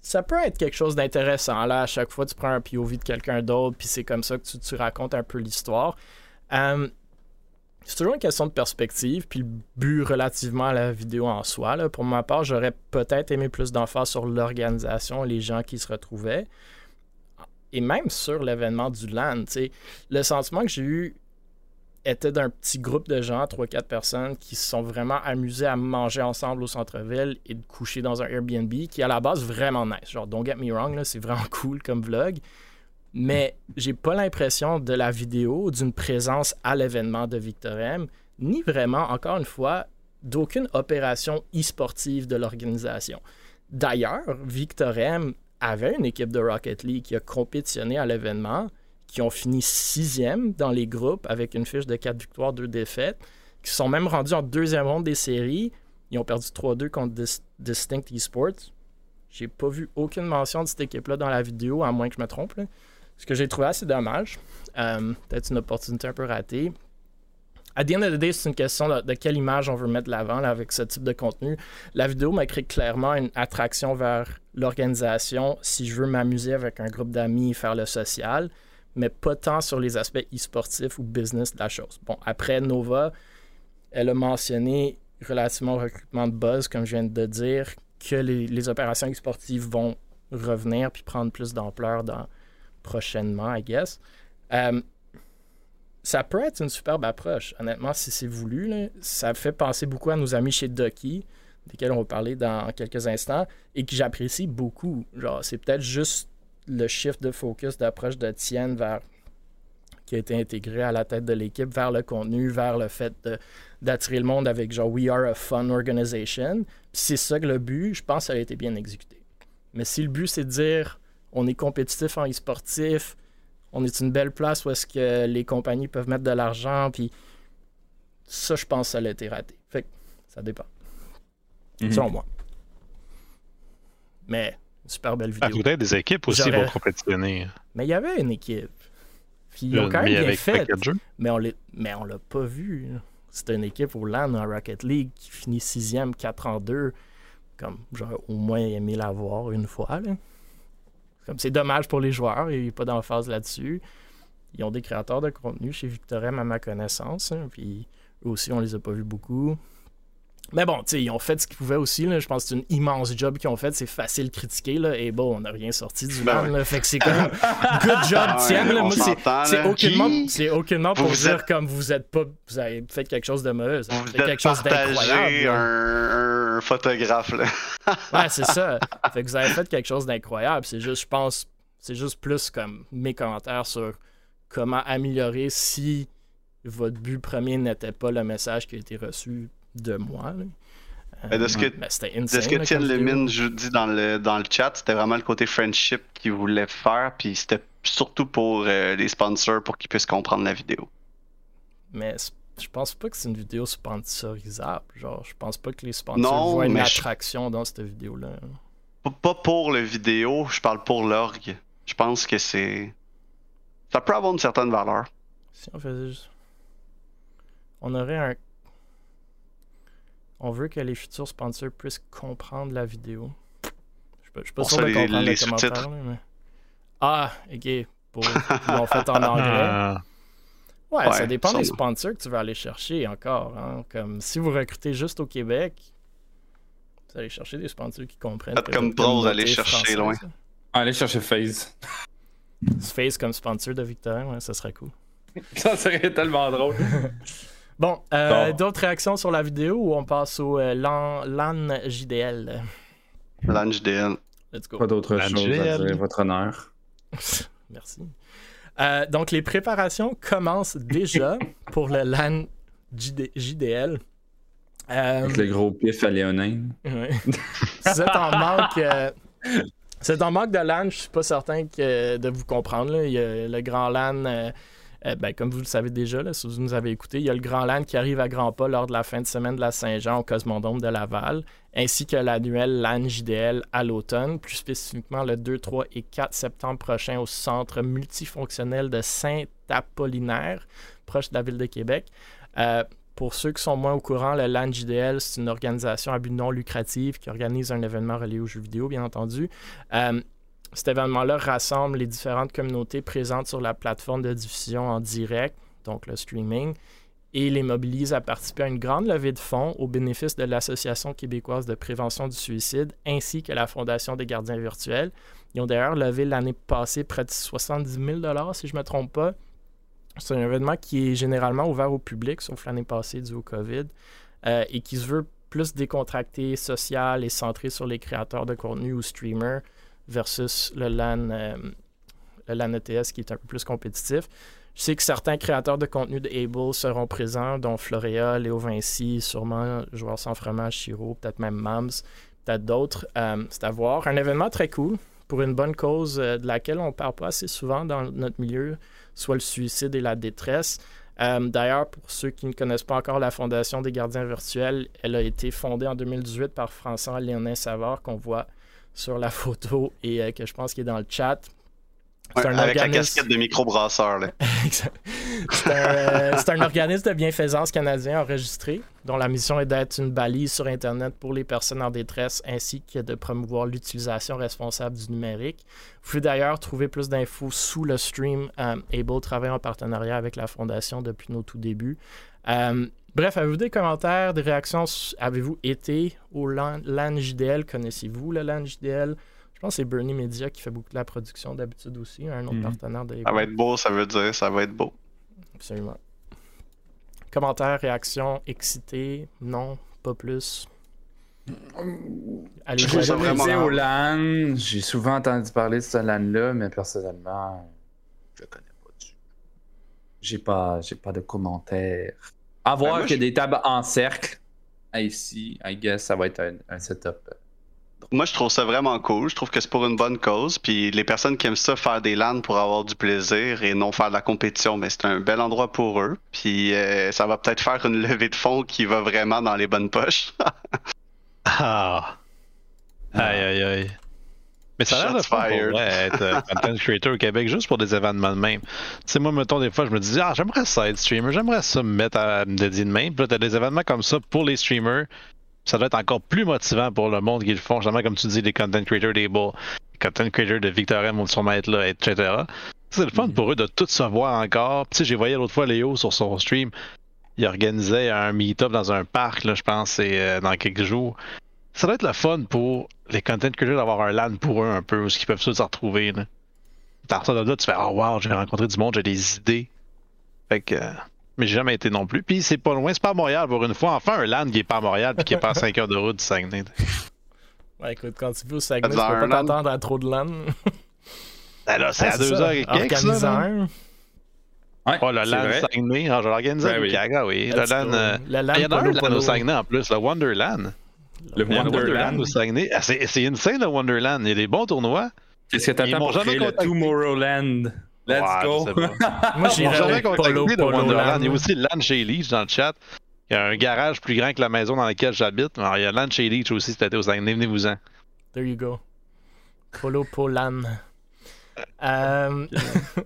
ça peut être quelque chose d'intéressant. Là, à chaque fois, tu prends un POV de quelqu'un d'autre, puis c'est comme ça que tu, racontes un peu l'histoire. C'est toujours une question de perspective, puis le but relativement à la vidéo en soi. Là. Pour ma part, j'aurais peut-être aimé plus d'emphase sur l'organisation, les gens qui se retrouvaient, et même sur l'événement du LAN. Le sentiment que j'ai eu était d'un petit groupe de gens, 3-4 personnes, qui se sont vraiment amusés à manger ensemble au centre-ville et de coucher dans un Airbnb, qui est à la base vraiment nice. Genre, don't get me wrong, c'est vraiment cool comme vlog. Mais j'ai pas l'impression de la vidéo d'une présence à l'événement de Victor M, ni vraiment, encore une fois, d'aucune opération e-sportive de l'organisation. D'ailleurs, Victor M avait une équipe de Rocket League qui a compétitionné à l'événement qui ont fini sixième dans les groupes avec une fiche de quatre victoires, deux défaites, qui sont même rendus en deuxième ronde des séries Ils ont perdu 3-2 contre Distinct Esports. J'ai pas vu aucune mention de cette équipe-là dans la vidéo, à moins que je me trompe. Ce que j'ai trouvé assez dommage. Euh, peut-être une opportunité un peu ratée. À the end of the day, c'est une question de, quelle image on veut mettre de l'avant avec ce type de contenu. La vidéo m'a créé clairement une attraction vers l'organisation si je veux m'amuser avec un groupe d'amis et faire le social, mais pas tant sur les aspects e-sportifs ou business de la chose. Bon, après Nova, elle a mentionné relativement au recrutement de buzz, comme je viens de dire, que les, opérations sportives vont revenir puis prendre plus d'ampleur dans, prochainement, I guess. Euh, ça peut être une superbe approche, honnêtement, si c'est voulu. Ça fait penser beaucoup à nos amis chez Ducky, desquels on va parler dans quelques instants, et que j'apprécie beaucoup. Genre, c'est peut-être juste le shift de focus, d'approche de Tienne vers qui a été intégré à la tête de l'équipe vers le contenu, vers le fait d'attirer le monde avec genre We are a fun organization. c'est ça que le but, je pense, ça a été bien exécuté. Mais si le but c'est de dire on est compétitif en e-sportif, on est une belle place où est-ce que les compagnies peuvent mettre de l'argent, puis ça, je pense, ça a été raté. Fait que ça dépend. Mm Selon moi. Mais, super belle vidéo. Côté des équipes aussi vont compétitionner. Mais il y avait une équipe. Puis ils ont quand même bien fait. Mais on on l'a pas vu. C'était une équipe au LAN en Rocket League qui finit sixième, 4 en 2. Comme j'aurais au moins aimé la voir une fois. Comme c'est dommage pour les joueurs, il n'y a pas d'emphase là-dessus. Ils ont des créateurs de contenu chez Victorem à ma connaissance. Hein, puis eux aussi, on les a pas vus beaucoup. Mais bon, tu ils ont fait ce qu'ils pouvaient aussi. Là. Je pense que c'est une immense job qu'ils ont fait. C'est facile de critiquer. Là. Et bon, on n'a rien sorti du ben Là. Fait que c'est comme good job, ah tienne. Moi, c'est aucunement, aucunement pour dire comme vous êtes pas. Vous avez fait quelque chose de mauvais. Vous, avez fait quelque chose d'incroyable. Un, un photographe. Là. ouais, c'est ça. Fait que vous avez fait quelque chose d'incroyable. C'est juste, je pense, c'est juste plus comme mes commentaires sur comment améliorer si votre but premier n'était pas le message qui a été reçu de moi. Euh, de ce que, ben, de ce que Tien Lemine dit dans le, dans le chat, c'était vraiment le côté friendship qu'il voulait faire, puis c'était surtout pour euh, les sponsors pour qu'ils puissent comprendre la vidéo. Mais je pense pas que c'est une vidéo sponsorisable. Genre, je pense pas que les sponsors voient une attraction dans cette vidéo-là. Pas pour le vidéo, je parle pour l'orgue. Je pense que c'est. Ça peut avoir une certaine valeur. Si on faisait juste. On aurait un on veut que les futurs sponsors puissent comprendre la vidéo. Je ne suis pas sûr de comprendre les, commentaire. Mais... Ah, ok. Pour... Ils l'ont fait en anglais. Ouais, ça dépend des sponsors que tu vas aller chercher encore. Hein. Comme si vous recrutez juste au Québec, vous allez chercher des sponsors qui comprennent. Pas comme vous aller chercher loin. Allez chercher FaZe. FaZe comme sponsor de Victorien, ouais, ça serait cool. ça serait tellement drôle. Bon, euh, d'autres réactions sur la vidéo ou on passe au euh, LAN, JDL LAN JDL. Let's go. Pas d'autre chose à dire, votre honneur. Merci. Euh, donc, les préparations commencent déjà pour le LAN JDL. Avec le gros pif à Léonin. Oui. c'est en manque. c'est en manque de LAN, je suis pas certain que de vous comprendre. Il y a le grand LAN euh, ben, comme vous le savez déjà, si vous nous avez écouté, il y a le Grand LAN qui arrive à grands pas lors de la fin de semaine de la Saint-Jean au Cosmodome de Laval, ainsi que l'annuel LAN JDL à l'automne, plus spécifiquement le 2, 3 et 4 septembre prochain au centre multifonctionnel de Saint-Apollinaire, proche de la ville de Québec. Euh, pour ceux qui sont moins au courant, le LAN JDL, c'est une organisation à but non lucratif qui organise un événement relié aux jeux vidéo, bien entendu. Euh, cet événement-là rassemble les différentes communautés présentes sur la plateforme de diffusion en direct, donc le streaming, et les mobilise à participer à une grande levée de fonds au bénéfice de l'Association québécoise de prévention du suicide ainsi que la Fondation des gardiens virtuels. Ils ont d'ailleurs levé l'année passée près de 70 000 si je ne me trompe pas. C'est un événement qui est généralement ouvert au public, sauf l'année passée dû au COVID, euh, et qui se veut plus décontracté, social et centré sur les créateurs de contenu ou streamers versus le LAN, euh, le LAN ETS qui est un peu plus compétitif. Je sais que certains créateurs de contenu de Able seront présents, dont Florea, Léo Vinci, sûrement Joueur sans fromage, Chiro, peut-être même Mams, peut-être d'autres. Euh, c'est à voir. Un événement très cool pour une bonne cause euh, de laquelle on ne parle pas assez souvent dans notre milieu, soit le suicide et la détresse. D'ailleurs, pour ceux qui ne connaissent pas encore la Fondation des gardiens virtuels, elle a été fondée en 2018 par François Léonin Savard, qu'on voit sur la photo et euh, que je pense qu'il est dans le chat. Ouais, un avec organisme... la casquette de microbrasseur. Euh, c'est un, un, organisme de bienfaisance canadien enregistré, dont la mission est d'être une balise sur Internet pour les personnes en détresse ainsi que de promouvoir l'utilisation responsable du numérique. Vous pouvez d'ailleurs trouver plus d'infos sous le stream. Um, Able travaille en partenariat avec la Fondation depuis nos tout débuts. Um, bref, avez-vous des commentaires, des réactions Avez-vous été au LAN, LAN JDL Connaissez-vous le LAN JDL je pense que c'est Bernie Media qui fait beaucoup de la production d'habitude aussi, un autre mm. partenaire de. Ça va être beau, ça veut dire, ça va être beau. Absolument. Commentaires, réactions, excité, non, pas plus. Allez, je vraiment au LAN. J'ai souvent entendu parler de ce LAN-là, mais personnellement, je connais pas dessus. J'ai pas, j'ai pas de commentaires. À ben, a des tables en cercle. Ici, I guess, ça va être un setup moi, je trouve ça vraiment cool. Je trouve que c'est pour une bonne cause. Puis les personnes qui aiment ça, faire des LAN pour avoir du plaisir et non faire de la compétition, mais c'est un bel endroit pour eux. Puis euh, ça va peut-être faire une levée de fonds qui va vraiment dans les bonnes poches. ah. Aïe, aïe, aïe. Mais ça a l'air de faire être euh, content creator au Québec juste pour des événements de même. Tu sais, moi, mettons, des fois, je me dis, ah, j'aimerais ça être streamer, j'aimerais ça me mettre à me dédier de même. Puis là, t'as des événements comme ça pour les streamers ça doit être encore plus motivant pour le monde qui le font, justement, comme tu dis, les content creators des beaux, les content creators de Victoria être là, etc. C'est le fun mm-hmm. pour eux de tout savoir encore. Tu sais, j'ai voyé l'autre fois Léo sur son stream. Il organisait un meet-up dans un parc, là, je pense, c'est euh, dans quelques jours. Ça doit être le fun pour les content creators d'avoir un LAN pour eux un peu, où ils peuvent se retrouver. Là. Dans ça, là, tu fais Oh wow, j'ai rencontré du monde, j'ai des idées. Fait que mais j'ai jamais été non plus. Puis c'est pas loin, c'est pas à Montréal pour une fois. Enfin, un land qui est pas à Montréal puis qui est pas à 5 heures de route du Saguenay. Ouais, écoute, quand tu veux au Saguenay, tu peux pas t'attendre à trop de land. Ben là, c'est à 2 heures et quelques. Ouais, oh, le LAN Saguenay. Ah, je l'organise ben oui. Ah oui. Le LAN. Euh... Le LAN, il y en a un LAN au Saguenay en plus, le Wonderland. Le Wonderland au Saguenay. Ah, c'est insane le Wonderland. Il y a des bons tournois. Qu'est-ce que t'attends pour créer le Tomorrowland? Let's go. Moi, j'ai jamais contacté de Wonderland. Il y a aussi Land chez Leach dans le chat. Il y a un garage plus grand que la maison dans laquelle j'habite. Alors, il y a Land chez Leach aussi cet été au Saguenay. Venez-vous-en. There you go. Polo Polan. Euh...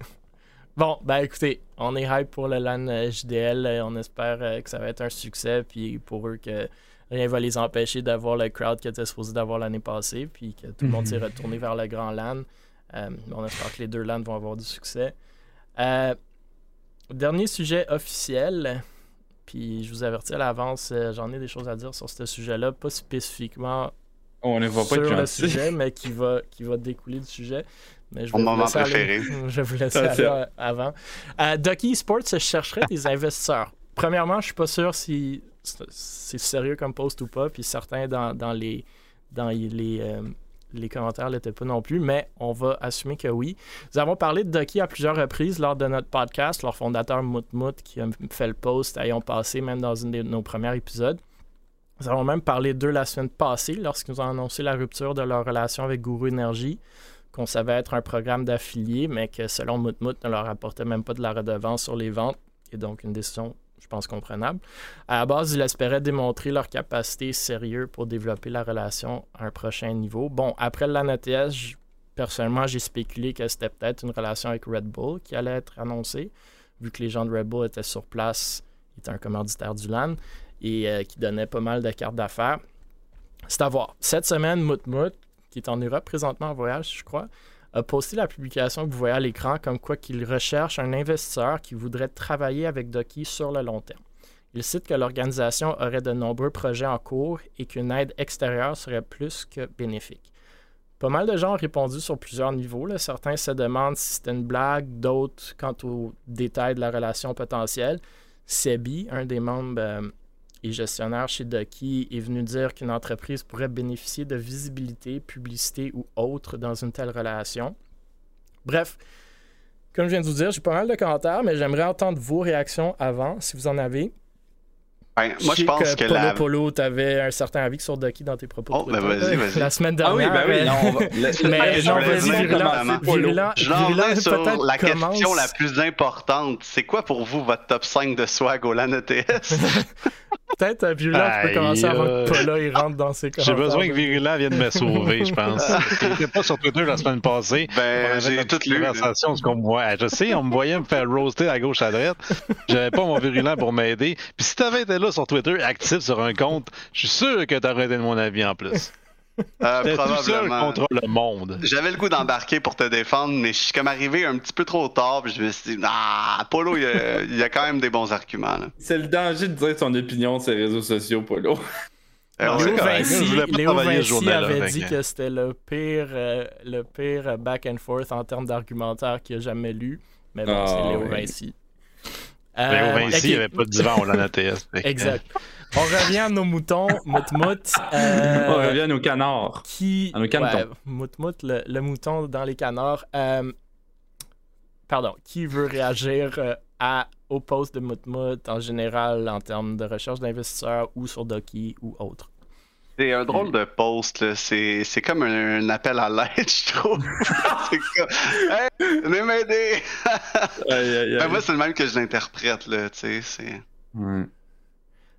bon, ben écoutez, on est hype pour le LAN JDL. On espère euh, que ça va être un succès. Puis pour eux, que rien va les empêcher d'avoir le crowd qu'ils étaient supposés d'avoir l'année passée. Puis que tout le monde s'est retourné vers le grand LAN. Euh, on espère que les deux lands vont avoir du succès. Euh, dernier sujet officiel, puis je vous avertis à l'avance, euh, j'en ai des choses à dire sur ce sujet-là, pas spécifiquement on ne va sur le sujet, mais qui va, qui va découler du sujet. Mais je vais Mon moment préféré. je vous laisser aller avant. Ducky Sports chercherait des investisseurs. Premièrement, je suis pas sûr si c'est sérieux comme post ou pas, puis certains dans, les dans les, les commentaires l'étaient pas non plus, mais on va assumer que oui. Nous avons parlé de Ducky à plusieurs reprises lors de notre podcast. Leur fondateur Moutmout, qui a fait le post, ayant passé même dans une de nos premiers épisodes. Nous avons même parlé d'eux la semaine passée lorsqu'ils nous ont annoncé la rupture de leur relation avec Guru Energy, qu'on savait être un programme d'affiliés, mais que selon Moutmout ne leur apportait même pas de la redevance sur les ventes, et donc une décision je pense, comprenable. À la base, ils espéraient démontrer leur capacité sérieuse pour développer la relation à un prochain niveau. Bon, après l'ANATS, personnellement, j'ai spéculé que c'était peut-être une relation avec Red Bull qui allait être annoncée, vu que les gens de Red Bull étaient sur place, étaient un commanditaire du LAN et euh, qui donnait pas mal de cartes d'affaires. C'est à voir. Cette semaine, Moutmout, qui est en Europe présentement en voyage, je crois, a posté la publication que vous voyez à l'écran comme quoi qu'il recherche un investisseur qui voudrait travailler avec Doki sur le long terme. Il cite que l'organisation aurait de nombreux projets en cours et qu'une aide extérieure serait plus que bénéfique. Pas mal de gens ont répondu sur plusieurs niveaux. Certains se demandent si c'est une blague, d'autres quant aux détails de la relation potentielle. Sebi, un des membres euh, et gestionnaire chez Ducky est venu dire qu'une entreprise pourrait bénéficier de visibilité, publicité ou autre dans une telle relation. Bref, comme je viens de vous dire, j'ai pas mal de commentaires, mais j'aimerais entendre vos réactions avant, si vous en avez. Ben, moi, je pense que, Polo la... Polo, t'avais un certain avis sur Ducky dans tes propos. Oh, ben vas-y, vas-y. La semaine Ah oui, dernière. ben oui, euh, non, on va- le- Mais je non, vas-y, Je l'en sur la question commence. la plus importante. C'est quoi pour vous votre top 5 de swag au LAN ETS? Peut-être euh, Virulent, tu peux commencer avant que euh, Paula il rentre dans ses J'ai besoin que Virulent vienne me sauver, je pense. J'étais pas sur Twitter la semaine passée. Ben, j'ai notre tout lu. là. conversation, parce qu'on me voit- Je sais, on me voyait me faire roaster à gauche à droite. J'avais pas mon virulent pour m'aider. Puis si t'avais été là sur Twitter, actif sur un compte, je suis sûr que t'aurais été de mon avis en plus. Euh, T'es tout seul probablement. contre le monde. J'avais le goût d'embarquer pour te défendre, mais je suis comme arrivé un petit peu trop tard, puis je me suis dit, ah, Polo, il y a, il y a quand même des bons arguments. C'est le danger de dire son opinion sur les réseaux sociaux, Polo. Léo. Vinci, Léo avait dit que- c'était le pire, euh, le pire back and forth en termes d'argumentaire qu'il a jamais lu. Mais bon, Ah, c'est Léo oui. Vinci. Léo Euh, Vinci, ok. il n'y avait pas de divan au ATS. Exact. On revient à nos moutons, Moutmout. euh, On revient à nos canards. qui. À nos canetons. ouais, Moutmout, le, le mouton dans les canards. Euh, pardon, qui veut réagir à, au post de Moutmout en général en termes de recherche d'investisseurs ou sur Doki ou autre? C'est un drôle de post. C'est, c'est comme un, un appel à l'aide, je trouve. c'est comme, hey, venez m'aider! Aïe, aïe, Ben, aïe. moi, c'est le même que je l'interprète, là, tu sais.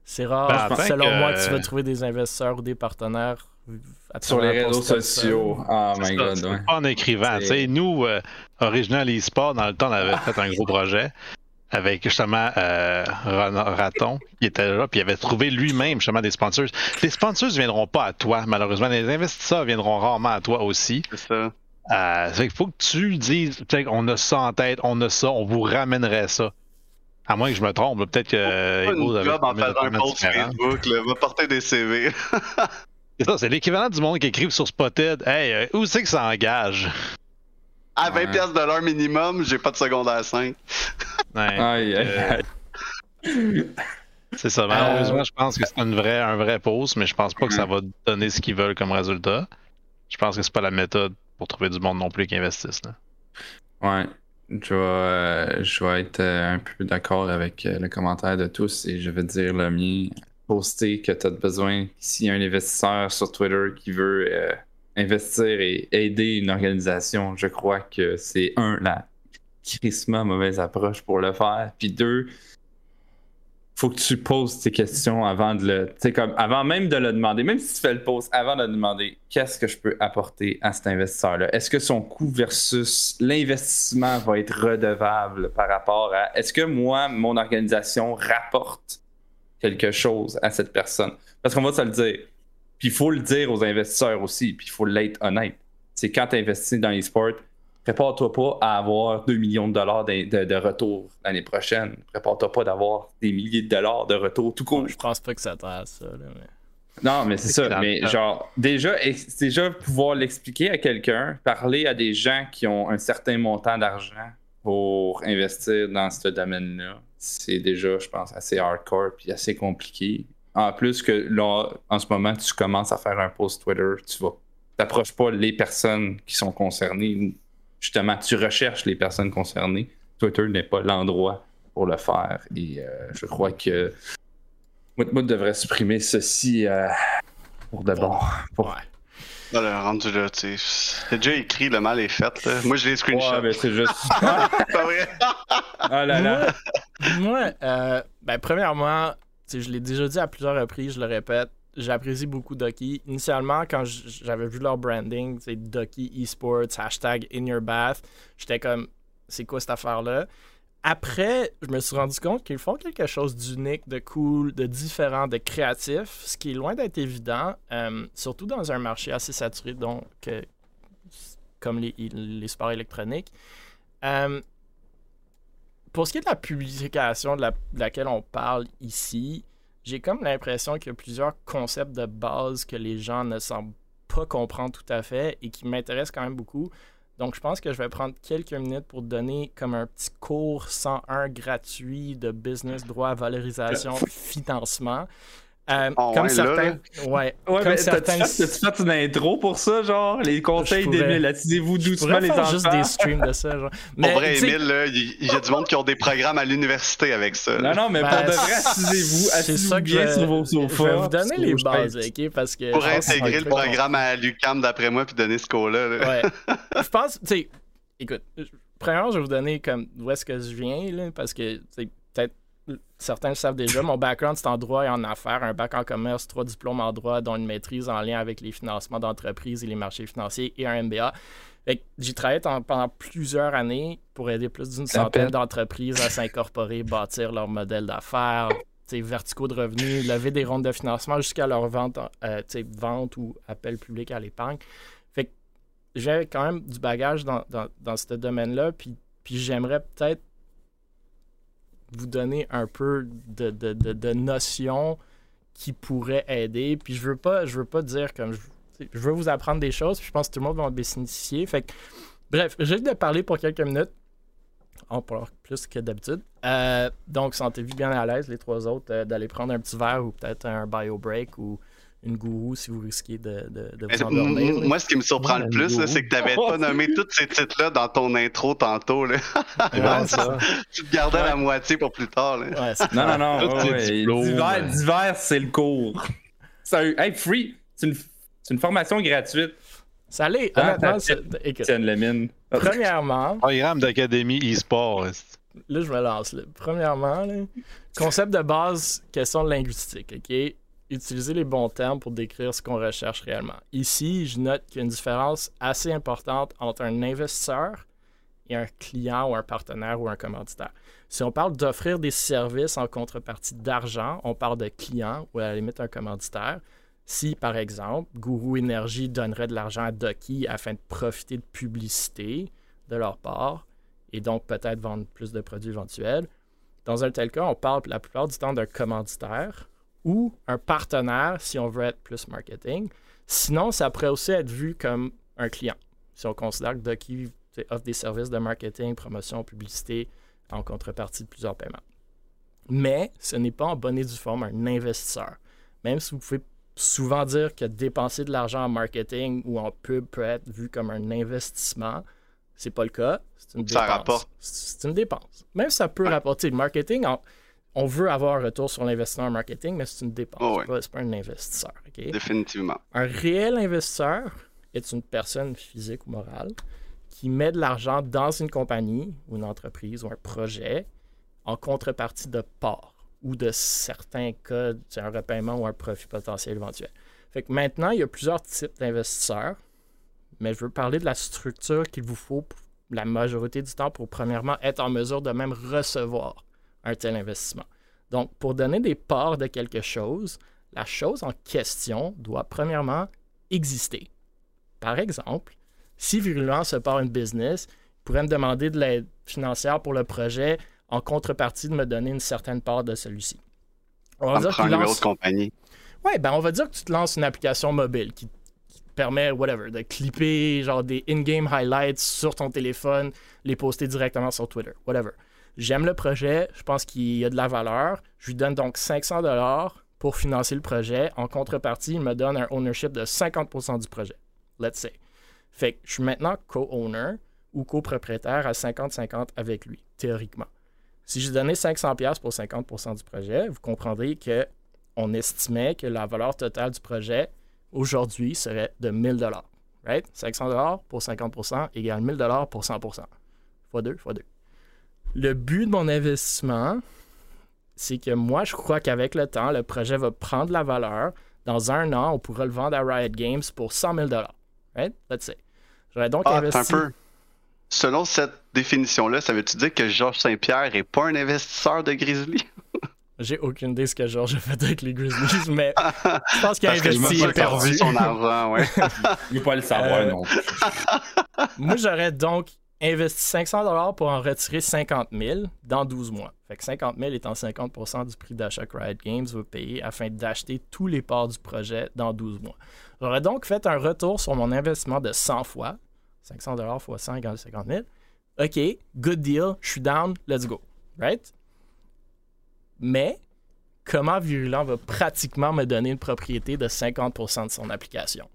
C'est... Rare, Ben, selon que- moi, que tu vas trouver des investisseurs ou des partenaires à Sur les réseaux sociaux. Oh C'est my ça, god, c'est ouais. pas en écrivant. Tu sais, nous, euh, Original eSport, dans le temps, on avait fait un gros projet avec justement euh, Raton qui était là, puis il avait trouvé lui-même justement des sponsors. Les sponsors ne viendront pas à toi, malheureusement. Les investisseurs viendront rarement à toi aussi. c'est ça. Euh, il faut que tu dises, peut-être on a ça en tête, on a ça, on vous ramènerait ça. À moins que je me trompe, peut-être que euh, Pas Ego une avait job en faisant un post. Facebook, là. Va porter des CV. C'est ça, c'est l'équivalent du monde qui écrive sur Spotted. Hey, euh, où c'est que ça engage? À 20$ Ouais. piastres de l'heure minimum, j'ai pas de secondaire 5. Ouais. Aïe, aïe, Euh, aïe. C'est ça. Malheureusement, je pense que c'est une vraie, un vrai post, mais je pense pas que ça va donner ce qu'ils veulent comme résultat. Je pense que c'est pas la méthode pour trouver du monde non plus qui investissent. Là. Ouais. Je vais, euh, je vais être euh, un peu d'accord avec euh, le commentaire de tous et je vais dire le mien. Poster que tu as besoin, s'il y a un investisseur sur Twitter qui veut euh, investir et aider une organisation, je crois que c'est un, la crissement mauvaise approche pour le faire. Puis deux, faut que tu poses tes questions avant de le. Comme avant même de le demander, même si tu fais le post, avant de le demander, qu'est-ce que je peux apporter à cet investisseur-là? Est-ce que son coût versus l'investissement va être redevable par rapport à. Est-ce que moi, mon organisation rapporte quelque chose à cette personne? Parce qu'on va se le dire. Puis il faut le dire aux investisseurs aussi, puis il faut l'être honnête. C'est quand tu investis dans les sports, prépare-toi pas à avoir 2 millions de dollars de, de- de retour l'année prochaine. Prépare-toi pas d'avoir des milliers de dollars de retour tout court. Je pense pas que ça t'aide ça. Là, mais... Non, mais c'est ça. clair. Mais genre, déjà, déjà pouvoir l'expliquer à quelqu'un, parler à des gens qui ont un certain montant d'argent pour investir dans ce domaine-là, c'est déjà, je pense, assez hardcore puis assez compliqué. En plus que là, en ce moment, tu commences à faire un post Twitter, tu vas t'approches pas les personnes qui sont concernées. Justement, tu recherches les personnes concernées. Twitter n'est pas l'endroit pour le faire. Et euh, je crois que Moutmout devrait supprimer ceci euh, pour de bon. Pour... Ouais. Là, le rendu là, tu sais. C'est déjà écrit, le mal est fait, là. Moi, je l'ai screenshot. Ouais, mais c'est juste. C'est pas vrai? Ah là là. Moi, euh, ben, premièrement, je l'ai déjà dit à plusieurs reprises, je le répète, j'apprécie beaucoup Ducky. Initialement, quand j'avais vu leur branding, c'est Ducky Esports, hashtag in your bath, j'étais comme, c'est quoi cette affaire-là? Après, je me suis rendu compte qu'ils font quelque chose d'unique, de cool, de différent, de créatif, ce qui est loin d'être évident, euh, surtout dans un marché assez saturé, donc, euh, comme les, les sports électroniques. Euh, pour ce qui est de la publication de, la- de laquelle on parle ici, j'ai comme l'impression qu'il y a plusieurs concepts de base que les gens ne semblent pas comprendre tout à fait et qui m'intéressent quand même beaucoup. Donc, je pense que je vais prendre quelques minutes pour donner comme un petit cours 101 gratuit de business, droit, valorisation, financement. Euh, Oh, comme ouais, certains. là. Ouais. Ouais, comme mais certains. t'as-tu fait, une intro pour ça, genre? Les conseils démyélatisez-vous Je doucement, les enfants. juste des streams de ça, genre. Pour Mais, vrai, tu sais, Emile, là, il y a du monde qui ont des programmes à l'université avec ça. là. Non, non, mais Ben, pour de vrai, ça que bien je- sur vos sofas. Je vais vous donner les bases, ok? Parce que. Pour intégrer le programme à l'UCAM d'après moi puis donner ce cours-là. là. Ouais. je pense, tu sais, écoute, premièrement, je vais vous donner comme d'où est-ce que je viens, là, parce que, tu sais, peut-être certains le savent déjà, mon background, c'est en droit et en affaires, un bac en commerce, trois diplômes en droit, dont une maîtrise en lien avec les financements d'entreprises et les marchés financiers et un MBA. Travaillé en- pendant plusieurs années pour aider plus d'une centaine d'entreprises à s'incorporer, bâtir leur modèle d'affaires, verticaux de revenus, lever des rondes de financement jusqu'à leur vente, euh, vente ou appel public à l'épargne. Fait que j'ai quand même du bagage dans, dans, dans ce domaine-là, puis, puis j'aimerais peut-être vous donner un peu de, de, de, notions qui pourraient aider. Puis je veux pas, je veux pas dire comme je veux vous apprendre des choses, puis je pense que tout le monde va en bénéficier. Fait que, bref, j'ai de parler pour quelques minutes. On parle plus que d'habitude. Euh, donc, sentez-vous bien à l'aise, les trois autres, euh, d'aller prendre un petit verre ou peut-être un bio break ou une gourou si vous risquez de, de, vous endormir. là. Moi, ce qui me surprend le plus, c'est que tu n'avais pas nommé tous ces titres-là dans ton intro tantôt. Là. Ouais, ça. tu te gardais la moitié pour plus tard. Là. Ouais, Non, non, non. D'hiver, c'est le cours. Un. Hey, free! C'est une, c'est une formation gratuite. Ça l'est, Ah, premièrement, Programme d'académie e-sport. là, je me lance. là. Premièrement, là, concept de base, question de linguistique, OK? Utiliser les bons termes pour décrire ce qu'on recherche réellement. Ici, je note qu'il y a une différence assez importante entre un investisseur et un client ou un partenaire ou un commanditaire. Si on parle d'offrir des services en contrepartie d'argent, on parle de client ou à la limite un commanditaire. Si, par exemple, Guru Énergie donnerait de l'argent à Ducky afin de profiter de publicité de leur part et donc peut-être vendre plus de produits éventuels, dans un tel cas, on parle la plupart du temps d'un commanditaire ou un partenaire si on veut être plus marketing. Sinon, ça pourrait aussi être vu comme un client. Si on considère que Ducky offre des services de marketing, promotion, publicité en contrepartie de plusieurs paiements. Mais ce n'est pas en bonne et due forme un investisseur. Même si vous pouvez souvent dire que dépenser de l'argent en marketing ou en pub peut être vu comme un investissement, c'est pas le cas. C'est une Ça dépense. rapporte. C'est une dépense. Même si ça peut rapporter le marketing, on veut avoir un retour sur l'investissement en marketing, mais c'est une dépense. Oh, C'est pas- C'est pas, un investisseur. Définitivement. Un réel investisseur est une personne physique ou morale qui met de l'argent dans une compagnie ou une entreprise ou un projet en contrepartie de parts ou de certains cas, c'est un repaiement ou un profit potentiel éventuel. Fait que maintenant, il y a plusieurs types d'investisseurs, mais je veux parler de la structure qu'il vous faut pour la majorité du temps pour, premièrement, être en mesure de même recevoir un tel investissement. Donc, pour donner des parts de quelque chose, la chose en question doit premièrement exister. Par exemple, si Virulent se part une business, il pourrait me demander de l'aide financière pour le projet en contrepartie de me donner une certaine part de celui-ci. On va On dire lance... compagnie. Ouais, ben on va dire que tu te lances une application mobile qui, qui te permet, whatever, de clipper genre des in-game highlights sur ton téléphone, les poster directement sur Twitter, whatever. J'aime le projet, je pense qu'il y a de la valeur. Je lui donne donc 500 dollars pour financer le projet. En contrepartie, il me donne un ownership de 50% du projet. Let's say. Fait que je suis maintenant co-owner ou copropriétaire à 50-50 avec lui, théoriquement. Si je donnais 500$ piastres pour 50% du projet, vous comprendrez que on estimait que la valeur totale du projet aujourd'hui serait de 1000 dollars. Right? 500 dollars pour 50% égale 1000 dollars pour 100%. Fois 2, fois 2. Le but de mon investissement, c'est que moi, je crois qu'avec le temps, le projet va prendre la valeur. Dans un an, on pourra le vendre à Riot Games pour 100 000 dollars. Right? Let's say. J'aurais donc Ah, attends investi... un peu. Selon cette définition-là, ça veut-tu dire que Georges Saint-Pierre n'est pas un investisseur de Grizzly? J'ai aucune idée ce que Georges a fait avec les Grizzlies, mais je pense qu'il a investi suis et perdu. son argent, ouais. Il veut pas le savoir, Euh, non. Moi, j'aurais donc investi 500 pour en retirer 50 000 dans 12 mois. Fait que 50 000 étant 50% du prix d'achat que Riot Games va payer afin d'acheter tous les parts du projet dans 12 mois. J'aurais donc fait un retour sur mon investissement de 100 fois. 500 fois 100 égale 50 000. OK, good deal, je suis down, let's go. Right? Mais comment Virulent va pratiquement me donner une propriété de 50% de son application?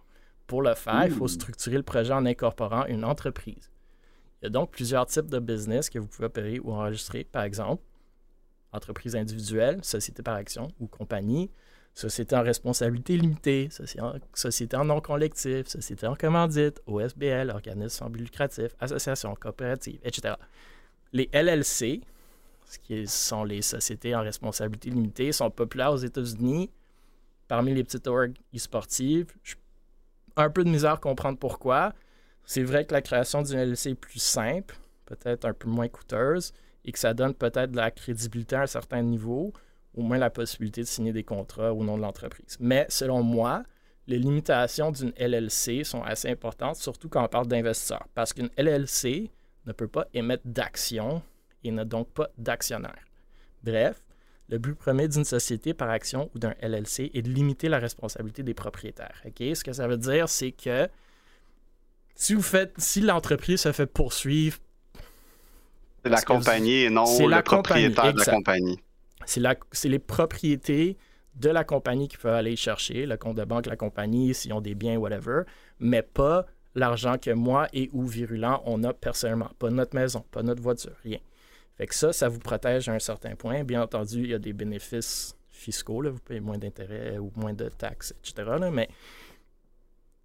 Pour le faire, il faut structurer le projet en incorporant une entreprise. Il y a donc plusieurs types de business que vous pouvez opérer ou enregistrer. Par exemple, entreprise individuelle, société par action ou compagnie, société en responsabilité limitée, société en non collectif, société en commandite, OSBL, organisme sans but lucratif, association coopérative, etc. Les LLC, ce qui sont les sociétés en responsabilité limitée, sont populaires aux États-Unis. Parmi les petites orgues e-sportives, un peu de misère à comprendre pourquoi. C'est vrai que la création d'une LLC est plus simple, peut-être un peu moins coûteuse, et que ça donne peut-être de la crédibilité à un certain niveau, au moins la possibilité de signer des contrats au nom de l'entreprise. Mais selon moi, les limitations d'une LLC sont assez importantes, surtout quand on parle d'investisseurs, parce qu'une LLC ne peut pas émettre d'actions et n'a donc pas d'actionnaire. Bref, le but premier d'une société par action ou d'un LLC est de limiter la responsabilité des propriétaires. Ce que ça veut dire, c'est que si vous faites, si l'entreprise se fait poursuivre, c'est la compagnie et non le propriétaire de la compagnie. C'est les propriétés de la compagnie qui peuvent aller chercher, le compte de banque, la compagnie, s'ils ont des biens, whatever, mais pas l'argent que moi et ou Virulent, on a personnellement. Pas notre maison, pas notre voiture, rien. Fait que ça, ça vous protège à un certain point. Bien entendu, il y a des bénéfices fiscaux, là, vous payez moins d'intérêts ou moins de taxes, etc. mais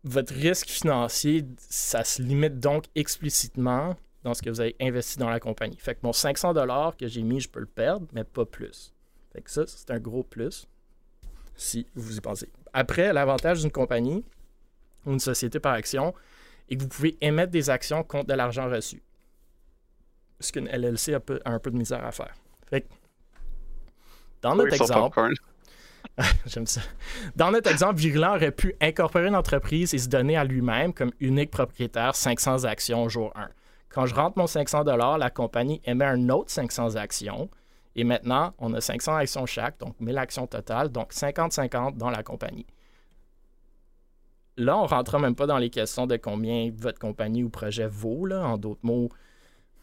votre risque financier, ça se limite donc explicitement dans ce que vous avez investi dans la compagnie. Fait que mon 500 que j'ai mis, je peux le perdre, mais pas plus. Fait que ça, c'est un gros plus, si vous y pensez. Après, l'avantage d'une compagnie ou une société par action est que vous pouvez émettre des actions contre de l'argent reçu ce qu'une LLC a, un peu de misère à faire. Fait dans notre exemple, j'aime ça. Dans notre exemple, Virulent aurait pu incorporer une entreprise et se donner à lui-même comme unique propriétaire 500 actions au jour 1. Quand je rentre mon 500 la compagnie émet un autre 500 actions. Et maintenant, on a 500 actions chaque, donc 1000 actions totales, donc 50-50 dans la compagnie. Là, on ne rentrera même pas dans les questions de combien votre compagnie ou projet vaut. En d'autres mots,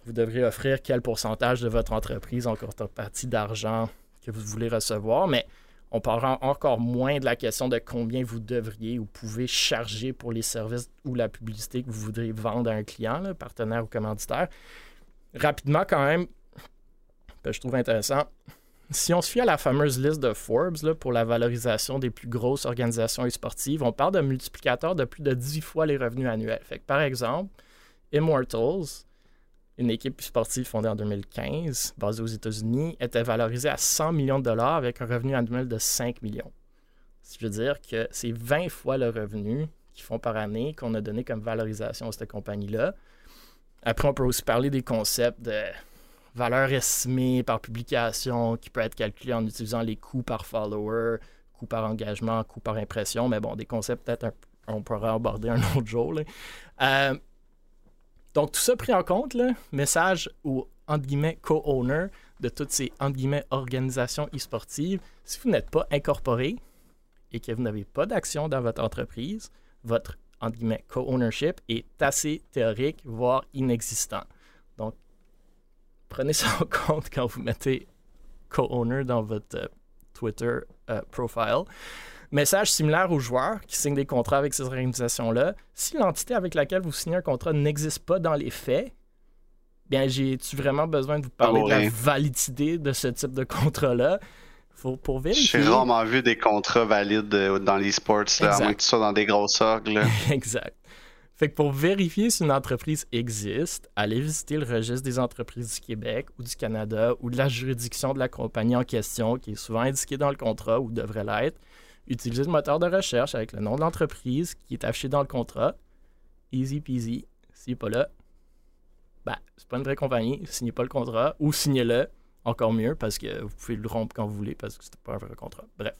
vous devrez offrir quel pourcentage de votre entreprise en contrepartie d'argent que vous voulez recevoir, mais on parlera encore moins de la question de combien vous devriez ou pouvez charger pour les services ou la publicité que vous voudriez vendre à un client, partenaire ou commanditaire. Rapidement, quand même, je trouve intéressant. Si on se fie à la fameuse liste de Forbes pour la valorisation des plus grosses organisations sportives, on parle d'un multiplicateur de plus de 10 fois les revenus annuels. Fait par exemple, Immortals, une équipe sportive fondée en 2015, basée aux États-Unis, était valorisée à 100 millions de dollars avec un revenu annuel de 5 millions. Ce qui veut dire que c'est 20 fois le revenu qu'ils font par année qu'on a donné comme valorisation à cette compagnie-là. Après, on peut aussi parler des concepts de valeur estimée par publication qui peut être calculée en utilisant les coûts par follower, coûts par engagement, coûts par impression. Mais bon, des concepts peut-être on pourra aborder un autre jour. Euh, donc, tout ça pris en compte, message aux entre guillemets co-owners de toutes ces entre guillemets organisations e-sportives, si vous n'êtes pas incorporé et que vous n'avez pas d'action dans votre entreprise, votre entre guillemets co-ownership est assez théorique, voire inexistant. Donc, prenez ça en compte quand vous mettez co-owner dans votre euh, Twitter euh, profile. Message similaire aux joueurs qui signent des contrats avec ces organisations-là. Si l'entité avec laquelle vous signez un contrat n'existe pas dans les faits, bien, j'ai-tu vraiment besoin de vous parler de la validité de ce type de contrat-là? Faut, pour vérifier. J'ai rarement vu des contrats valides euh, dans les sports, à moins que tu sois dans des grosses orgues. exact. Fait que pour vérifier si une entreprise existe, allez visiter le registre des entreprises du Québec ou du Canada ou de la juridiction de la compagnie en question, qui est souvent indiquée dans le contrat ou devrait l'être utilisez le moteur de recherche avec le nom de l'entreprise qui est affiché dans le contrat. Easy peasy. S'il n'est pas là, ben, c'est pas une vraie compagnie. Signez pas le contrat ou signez-le. Encore mieux parce que vous pouvez le rompre quand vous voulez parce que c'est pas un vrai contrat. Bref.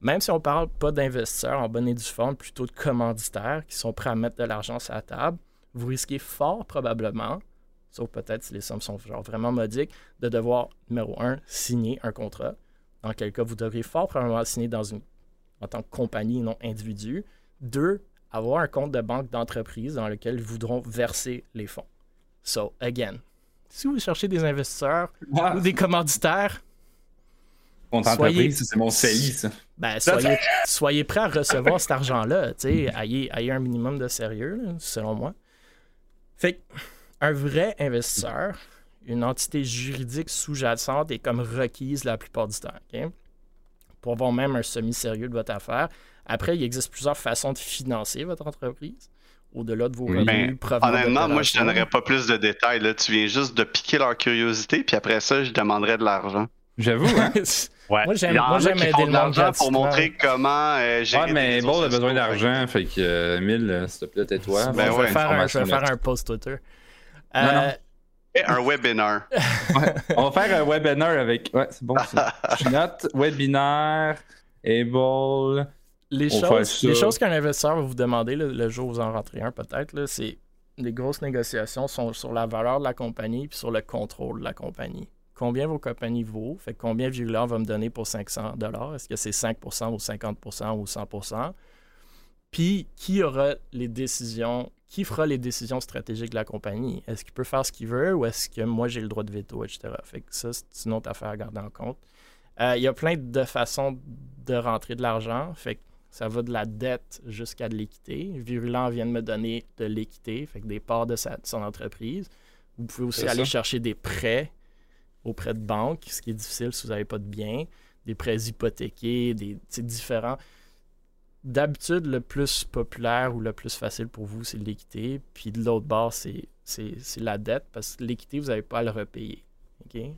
Même si on parle pas d'investisseurs en bonne et due forme, plutôt de commanditaires qui sont prêts à mettre de l'argent sur la table, vous risquez fort probablement, sauf peut-être si les sommes sont genre vraiment modiques, de devoir, numéro un, signer un contrat dans quel cas vous devriez fort probablement signer dans une, en tant que compagnie, non individu. Deux, avoir un compte de banque d'entreprise dans lequel ils voudront verser les fonds. So, again, si vous cherchez des investisseurs ah. ou des commanditaires, Compte Soyez- c'est mon CI, ça. Ben, soyez, soyez prêts à recevoir cet argent-là. Ayez, ayez un minimum de sérieux, là, selon moi. Fait un vrai investisseur, une entité juridique sous-jacente est comme requise la plupart du temps. Pour avoir même un semi-sérieux de votre affaire. Après, il existe plusieurs façons de financer votre entreprise, au-delà de vos revenus Ben, provenant Honnêtement, moi, je d'opérations. donnerais pas plus de détails. Là. Tu viens juste de piquer leur curiosité, puis après ça, je demanderais de l'argent. J'avoue, hein? Ouais. moi, j'aime aider le de monde pour montrer comment euh, gérer Ouais, mais des Ball a besoin d'argent, fait que euh, 1000, euh, s'il te plaît, tais-toi. Bon, Ben je, ouais, vais faire un, je vais faire un post Twitter. Non, Euh, non. Et Un webinaire. Ouais, on va faire un webinaire avec. Ouais, c'est bon. ça. Je note webinaire, Able. Les On choses, les choses qu'un investisseur va vous demander le, le jour où vous en rentrez un, peut-être, là, c'est les grosses négociations sont sur la valeur de la compagnie puis sur le contrôle de la compagnie. Combien vos compagnies vaut? Fait combien Virulent va me donner pour 500 Est-ce que c'est 5% ou 50% ou 100 Puis qui aura les décisions, qui fera les décisions stratégiques de la compagnie? Est-ce qu'il peut faire ce qu'il veut ou est-ce que moi j'ai le droit de veto, etc. Fait que ça, c'est une autre affaire à garder en compte. Euh, Il y a plein de façons de rentrer de l'argent. Fait que ça va de la dette jusqu'à de l'équité. Virulent vient de me donner de l'équité, fait que des parts de, sa- de son entreprise. Vous pouvez aussi aller chercher des prêts auprès de banques, ce qui est difficile si vous n'avez pas de biens, des prêts hypothéqués, des c'est différent. D'habitude, le plus populaire ou le plus facile pour vous, c'est l'équité. Puis de l'autre bord, c'est la dette, parce que l'équité, vous n'avez pas à le repayer.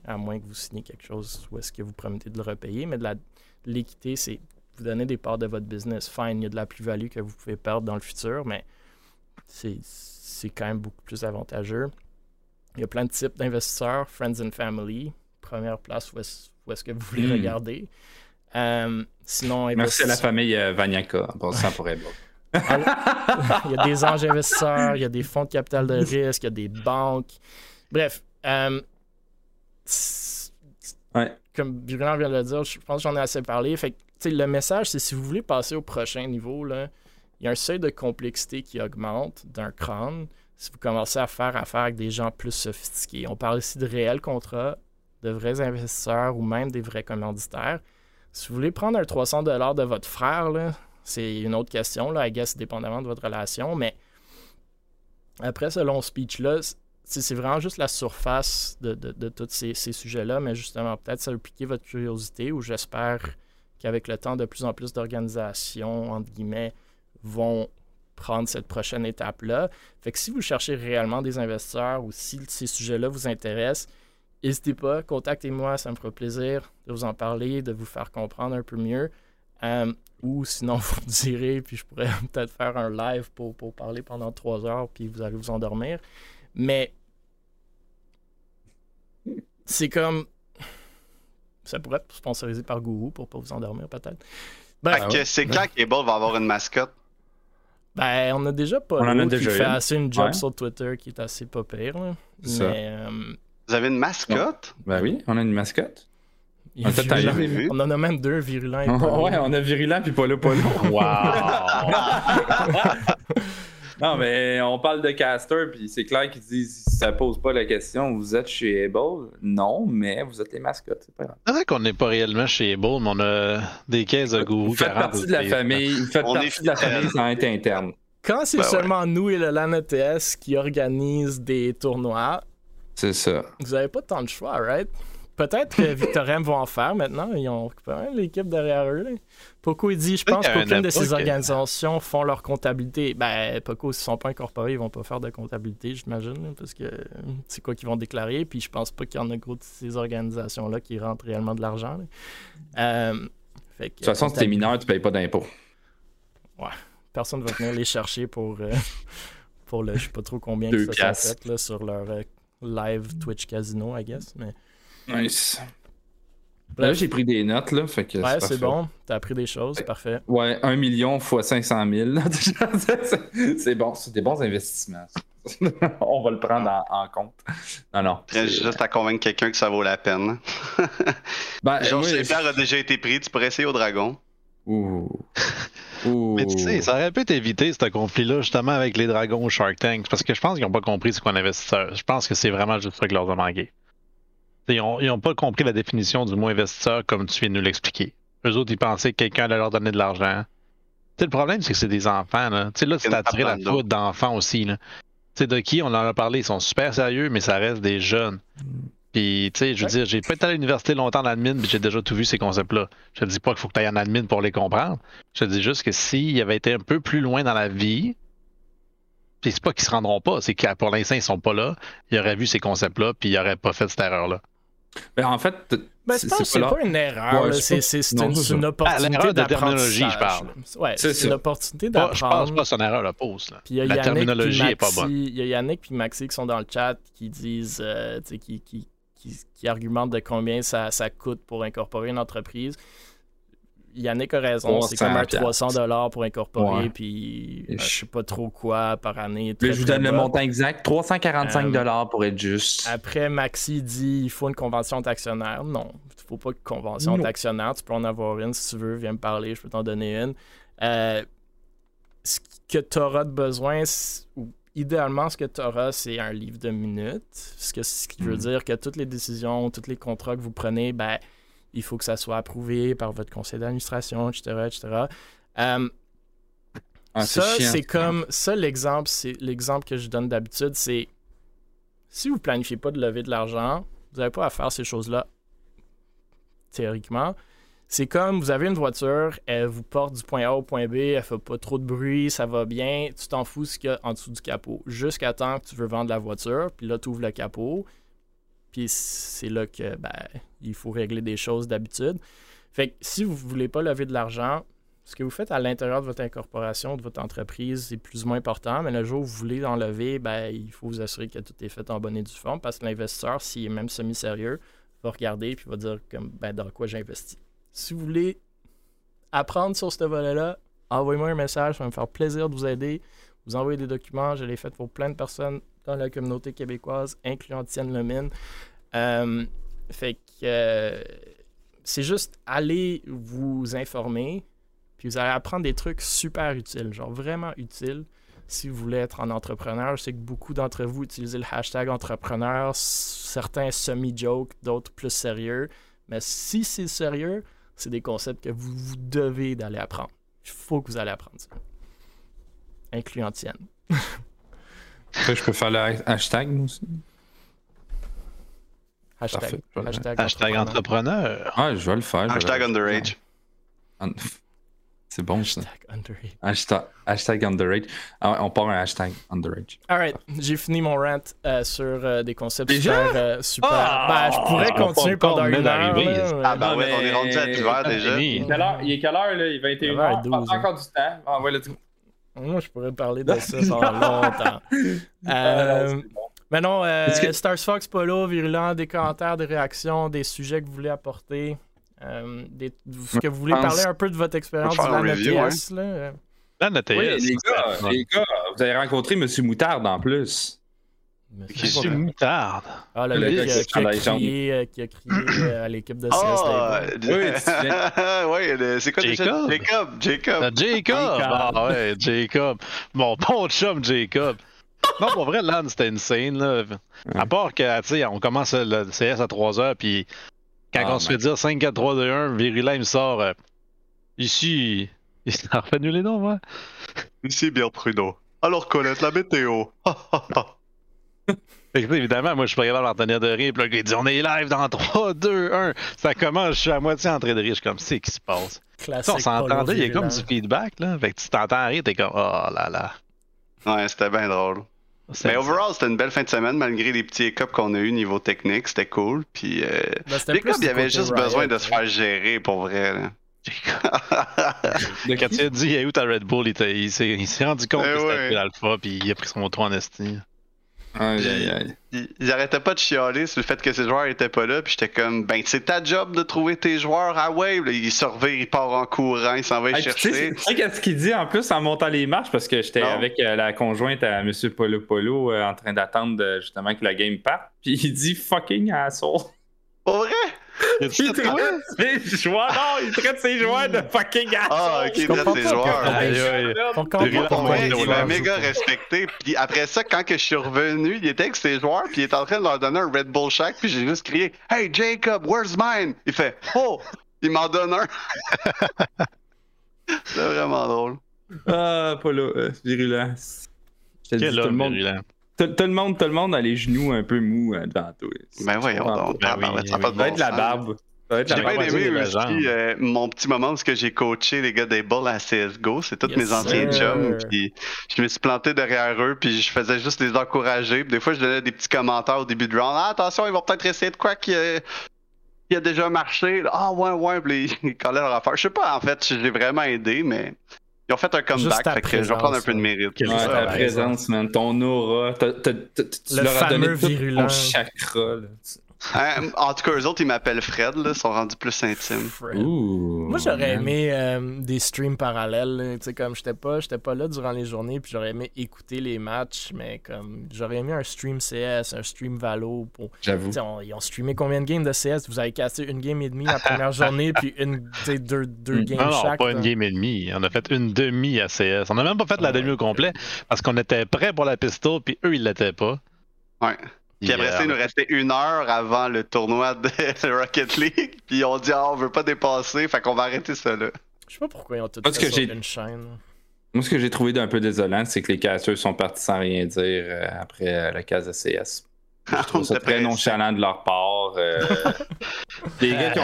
À moins que vous signiez quelque chose où est-ce que vous promettez de le repayer. Mais de l'équité, c'est vous donner des parts de votre business. Fine, il y a de la plus-value que vous pouvez perdre dans le futur, mais c'est c'est quand même beaucoup plus avantageux. Il y a plein de types d'investisseurs, Friends and Family, première place où est-ce est-ce que vous voulez Hmm. regarder. Euh, sinon, Merci à la famille euh, Vaniaka, en passant pour Able. il y a des anges investisseurs, il y a des fonds de capital de risque, il y a des banques. Bref, euh, Ouais. comme Virulent vient de le dire, je pense que j'en ai assez parlé. Fait que, le message, c'est si vous voulez passer au prochain niveau, là, il y a un seuil de complexité qui augmente d'un crâne si vous commencez à faire affaire avec des gens plus sophistiqués. On parle ici de réels contrats, de vrais investisseurs ou même des vrais commanditaires. Si vous voulez prendre un 300 de votre frère, là, c'est une autre question, là, I guess, dépendamment de votre relation, mais après ce long speech-là, c'est vraiment juste la surface de, de- de tous ces, ces sujets-là, mais justement, peut-être ça va piquer votre curiosité ou j'espère qu'avec le temps, de plus en plus d'organisations, entre guillemets, vont prendre cette prochaine étape-là. Fait que si vous cherchez réellement des investisseurs ou si ces sujets-là vous intéressent, n'hésitez pas, contactez-moi, ça me fera plaisir de vous en parler, de vous faire comprendre un peu mieux. Euh, ou sinon, vous me direz, puis je pourrais peut-être faire un live pour, pour parler pendant trois heures, puis vous allez vous endormir. Mais c'est comme. Ça pourrait être sponsorisé par Gourou pour pas vous endormir, peut-être. Ben, Fait que c'est clair qu'Able va avoir une mascotte? ben, on a déjà pas On en a qui déjà fait une. assez une job Ouais. sur Twitter qui est assez pas pire. là. Mais euh, Vous avez une mascotte? Ben oui, on a une mascotte. il y a En fait, t'as virulent. jamais vu. on en a même deux virulents. et ouais, on a Virulent puis Polo Polo. Wow! non, mais on parle de caster, puis c'est clair qu'ils disent ça pose pas la question, vous êtes chez Able? Non, mais vous êtes les mascottes, c'est pas grave. C'est vrai qu'on n'est pas réellement chez Able, mais on a des caisses de gourou Vous faites 40 partie de la famille, vous faites On est partie de la famille sans être interne. Quand c'est Ben ouais. seulement nous et le LAN ETS qui organisent des tournois, C'est ça. vous avez pas tant de choix, right? Peut-être que Victorem vont en faire maintenant. Ils ont quand même l'équipe derrière eux. là. Poco, il dit Je pense qu'aucune de ces organisations font leur comptabilité. Ben, Poco, s'ils sont pas incorporés, ils vont pas faire de comptabilité, j'imagine. Parce que euh, c'est quoi qu'ils vont déclarer? Puis je pense pas qu'il y en a gros de ces organisations-là qui rentrent réellement de l'argent. Euh, fait que, De toute façon, si t'es mineur, tu payes pas d'impôts. personne va venir les chercher pour, euh, pour le je sais pas trop combien Deux que ça fait là, sur leur euh, live Twitch Casino, I guess. Mais Nice. Bref. Là, j'ai pris des notes, là. Fait que ouais, c'est bon. T'as appris des choses, parfait. Ouais, 1 million fois 500 000. C'est- c'est bon, c'est des bons investissements. On va le prendre en, en compte. Non, non. C'est- juste à convaincre quelqu'un que ça vaut la peine. Ben, Saint-Pierre a déjà été pris, tu pourrais essayer au dragon. Ouh. Ouh. Mais tu sais, ça aurait pu t'éviter ce conflit-là justement avec les dragons au Shark Tank. Parce que je pense qu'ils n'ont pas compris c'est quoi un investisseur. Je pense que c'est vraiment juste ça qui leur a manqué. Ils n'ont pas compris la définition du mot investisseur comme tu viens de nous l'expliquer. Eux autres, ils pensaient que quelqu'un allait leur donner de l'argent. le problème, c'est que c'est des enfants. Là, tu sais, là tu attiré la foudre d'enfants aussi. Là. sais, de qui? On en a parlé, ils sont super sérieux, mais ça reste des jeunes. Puis, tu sais, je veux dire, j'ai pas été à l'université longtemps en admin, mais j'ai déjà tout vu ces concepts-là. Je te dis pas qu'il faut que tu ailles en admin pour les comprendre. Je te dis juste que s'ils avaient été un peu plus loin dans la vie, puis c'est pas qu'ils se rendront pas, c'est que pour l'instant, ils sont pas là, ils auraient vu ces concepts-là, puis ils auraient pas fait cette erreur-là. Ben, en fait, ben, c'est pas, une erreur, c'est une, une, opportunité de terminologie, je parle. Ouais, c'est une opportunité d'apprendre. Je pense pas que c'est une erreur, la pause. la terminologie est pas bonne. Il y a Yannick et Maxi qui sont dans le chat qui disent, euh, qui, qui, qui, argumente de combien ça, ça coûte pour incorporer une entreprise. Yannick a raison, c'est comme un 300 dollars pour incorporer, puis euh, je sais pas trop quoi par année. je vous donne le montant exact, 345 euh, dollars pour être juste. Après, Maxi dit il faut une convention d'actionnaire. Non, il faut pas une convention d'actionnaire. Tu peux en avoir une si tu veux, viens me parler, je peux t'en donner une. Euh, ce que tu auras de besoin, idéalement, ce que tu auras, c'est un livre de minutes. Ce, que, ce qui veut hmm. dire que toutes les décisions, tous les contrats que vous prenez, ben il faut que ça soit approuvé par votre conseil d'administration, etc., etc. Euh, ah, ça, c'est comme ça l'exemple, c'est l'exemple que je donne d'habitude, c'est si vous planifiez pas de lever de l'argent, vous n'avez pas à faire ces choses-là théoriquement. C'est comme vous avez une voiture, elle vous porte du point A au point B, elle fait pas trop de bruit, ça va bien, tu t'en fous ce qu'il y a en dessous du capot. Jusqu'à temps que tu veux vendre la voiture, puis là tu ouvres le capot, puis c'est là que ben, il faut régler des choses d'habitude. Fait que si vous voulez pas lever de l'argent, ce que vous faites à l'intérieur de votre incorporation, de votre entreprise, est plus ou moins important. Mais le jour où vous voulez en lever, ben, il faut vous assurer que tout est fait en bonne et due parce que l'investisseur, s'il est même semi-sérieux, va regarder et va dire comme, ben, dans quoi j'investis. Si vous voulez apprendre sur ce volet-là, envoyez-moi un message, ça va me faire plaisir de vous aider. Vous envoyez des documents, je l'ai fait pour plein de personnes dans la communauté québécoise, incluant Tienne Lemine. Euh, fait que euh, c'est juste aller vous informer, puis vous allez apprendre des trucs super utiles, genre vraiment utiles. Si vous voulez être un entrepreneur, je sais que beaucoup d'entre vous utilisez le hashtag entrepreneur, certains semi-joke, d'autres plus sérieux. Mais si c'est sérieux, c'est des concepts que vous, vous devez d'aller apprendre. Il faut que vous allez apprendre ça. Incluant Tienne. je peux faire le hashtag, aussi? Hashtag, hashtag, entrepreneur. Ah, je vais le faire. Hashtag underage. C'est bon ça. Hashtag, hashtag underage. Ah, on part un hashtag underage. Alright, j'ai fini mon rant euh, sur euh, des concepts super. Euh, super... Ah! ben, je pourrais continuer pendant une heure. ah, bah ouais, on est rendu à 10 heures déjà. Il est quelle heure, là? Il est 21 h Il Pas encore du temps? Ah, ouais, Moi, je pourrais parler de ça pendant longtemps. euh, mais non, euh, Stars Fox, Polo, Virulent, des commentaires, des réactions, des sujets que vous voulez apporter. Euh, des, ce que vous voulez parler un peu de votre expérience de la NTS. Là. Oui, les gars, les gars, vous avez rencontré M. Moutarde en plus. Monsieur Moutarde? Ah, le, le gars qui, qui, a crié, qui a crié euh, à l'équipe de CS. Ah, oui, c'est quoi Jacob? Jacob. Jacob. Jacob. Ah ouais, Jacob. Mon bon chum Jacob. Non, pour vrai, LAN, c'était une scène. Là. À part que, tu sais, on commence le CS à 3h, puis quand ah, on se fait dire 5, 4, 3, 2, 1, Virila, il me sort euh, ici. Il s'en refait les noms, moi? Ici, bien Pruno. Alors, connaître la météo. évidemment, moi, je suis pas capable d'en tenir de rire. Puis là, il dit On est live dans 3, 2, 1. Ça commence, je suis à moitié en train de rire. Je suis comme C'est qui se passe? on s'entendait, il y a comme du feedback. là. Fait que tu t'entends rire, t'es comme Oh là là. Ouais, c'était bien drôle. Mais overall, c'était une belle fin de semaine malgré les petits écopes qu'on a eu niveau technique. C'était cool. Puis, euh, ben, il y avait juste besoin de se faire gérer pour vrai. Là. Quand tu as dit, il où ta Red Bull, il, s'est rendu compte eh que c'était l'alpha, puis il a pris son moto en esti. Ils, arrêtaient pas de chialer sur le fait que ces joueurs étaient pas là, puis j'étais comme, ben c'est ta job de trouver tes joueurs. Ah ouais, il surveille, il part en courant, il s'en va chercher. Tu sais qu'est-ce qu'il dit en plus en montant les marches, parce que j'étais avec euh, la conjointe à M. Polo Polo euh, en train d'attendre justement que la game parte, puis il dit fucking asshole. Pour vrai? Il traite ses joueurs. Non, il traite ses joueurs de fucking assholes. Ah, ok, il traite ses joueurs. Pour il m'a méga respecté. Puis après ça, quand que je suis revenu, il était avec ses joueurs, puis il est en train de leur donner un Red Bull Shack, puis j'ai juste crié Hey Jacob, where's mine? Il fait Oh! Il m'en donne un. C'est vraiment drôle. Ah, pas là, euh, virulent. Je te dis, Quel tout le homme monde, virulent. Tout, le monde, tout le monde a les genoux un peu mous euh, devant toi. Ben de Ça va être la barbe. Ça va être J'ai la bien aimé aussi euh, mon petit moment parce que j'ai coaché les gars des balls à CSGO. C'est tous Yes, mes anciens sir. chums. Puis je me suis planté derrière eux. Puis je faisais juste les encourager. Puis des fois, je donnais des petits commentaires au début de round. Ah, attention, ils vont peut-être essayer de quoi qui a, qui a déjà marché. Ah, ouais, ouais. Puis ils collaient leur affaire. Je sais pas, en fait, je l'ai vraiment aidé, mais ils ont fait un comeback. ta Fait que je vais prendre un peu de mérite. Ouais, ta présence, man, ton aura, t'as- t'as- t'as- tu Le leur as donné virulent. ton chakra. Là. Hein, en tout cas, eux autres, ils m'appellent Fred. Là, ils sont rendus plus intimes. Fred. Moi, j'aurais aimé euh, des streams parallèles. Tu sais, comme j'étais pas, j'étais pas là durant les journées, puis j'aurais aimé écouter les matchs, mais comme j'aurais aimé un stream CS, un stream Valo. Pour... J'avoue. On- ils ont streamé combien de games de CS Vous avez cassé une game et demie la première journée, puis une, deux, deux Mm. games Non, non, chaque. pas là. une game et demie. On a fait une demi à CS. On n'a même pas fait la Ah, demi au complet parce qu'on était prêts pour la pistol, puis eux, ils l'étaient pas. Ouais. Puis après ça, il nous restait une heure avant le tournoi de Rocket League. Puis on dit, ah, on veut pas dépasser, fait qu'on va arrêter ça là. Je sais pas pourquoi ils ont tout Parce fait que sur j'ai- une chaîne. Moi, ce que j'ai trouvé d'un peu désolant, c'est que les casseurs sont partis sans rien dire euh, après euh, le cas de CS. Je trouve ça On était très nonchalant de leur part. euh. les gars qui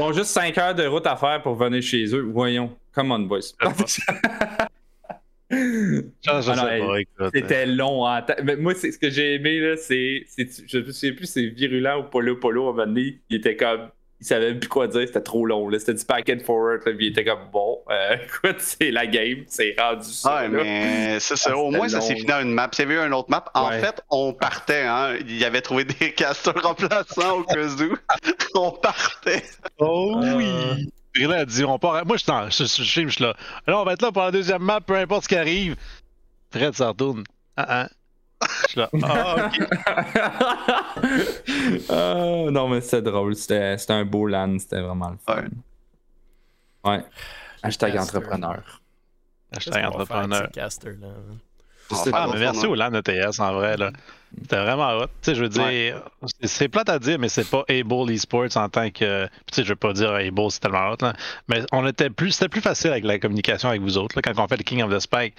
ont, ont juste 5 heures de route à faire pour venir chez eux. Voyons. Come on, boys. C'était long en temps. Mais moi, c'est ce que j'ai aimé, là, c'est. c'est- Je me souviens plus si c'est virulent ou Polo Polo à un moment donné. Il était comme. Il savait même plus quoi dire, c'était trop long. là. C'était du back and forward. Là, puis il était comme bon, euh, écoute, c'est la game, c'est rendu ça. Ouais, là. mais ça. Ah, Au moins, ça s'est fini dans une map. S'il y avait eu une autre map, en Ouais. fait, on partait. Hein. Il avait trouvé des casteurs remplaçants au cas où. on partait. Oh Euh, oui! Puis là, elle dit, on part. Moi, je suis je je- je suis je suis là. Là, on va être là pour la deuxième map, peu importe ce qui arrive. Fred s'en retourne. Ah, ah. Je suis là. Ah, ok. Ah, non, mais c'était drôle. C'était c'était un beau LAN. C'était vraiment le fun. Ouais. Hashtag entrepreneur. Hashtag entrepreneur. là? Faire Ah, mais merci au LAN ETS en vrai. là. C'était vraiment hot. Tu sais, je veux dire, c'est- c'est plate à dire, mais c'est pas Able Esports en tant que. Tu sais, je veux pas dire Able, c'est tellement hot, là. Mais on était plus. C'était plus facile avec la communication avec vous autres, là, quand on fait le King of the Spike.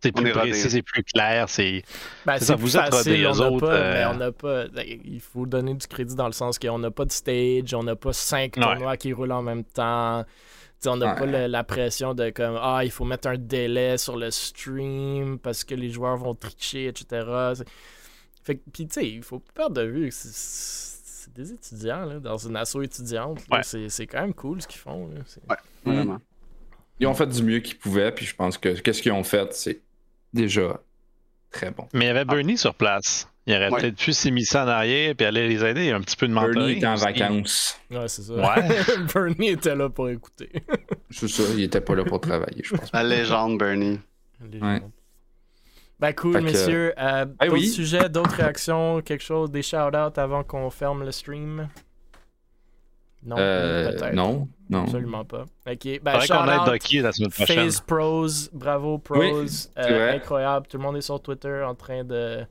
C'est plus précis, c'est plus clair, c'est. Ben, ça, vous êtes rodés, on autres, pas, euh, mais on n'a pas. Il faut donner du crédit dans le sens qu'on n'a pas de stage, on n'a pas cinq Ouais. tournois qui roulent en même temps. Tu sais, on n'a Ouais. pas le- la pression de comme ah il faut mettre un délai sur le stream parce que les joueurs vont tricher etc. Fait que puis tu sais il faut pas perdre de vue que c'est- c'est des étudiants là, dans une asso étudiante. Ouais. C'est c'est quand même cool ce qu'ils font. là. C'est- Vraiment. Ils ont fait du mieux qu'ils pouvaient, puis je pense que qu'est-ce qu'ils ont fait, c'est déjà très bon. Mais il y avait Bernie sur place. Il aurait Ouais. peut-être pu s'immiscer en arrière et aller les aider. Il y a un petit peu de mentoring. Bernie était en vacances. Ouais c'est ça. Ouais. Bernie était là pour écouter. C'est ça, il était pas là pour travailler, je pense. La légende, Bernie. Les- Ben cool, Fait que- messieurs. Euh, Eh d'autres oui. sujets, d'autres réactions, quelque chose, des shout-outs avant qu'on ferme le stream? Non, Euh, peut-être. non, non. Absolument pas. Ok, ben Faudrait qu'on aide shout-out, Ducky la semaine prochaine. Phase Pros, bravo Pros, Oui, euh, incroyable. Tout le monde est sur Twitter en train de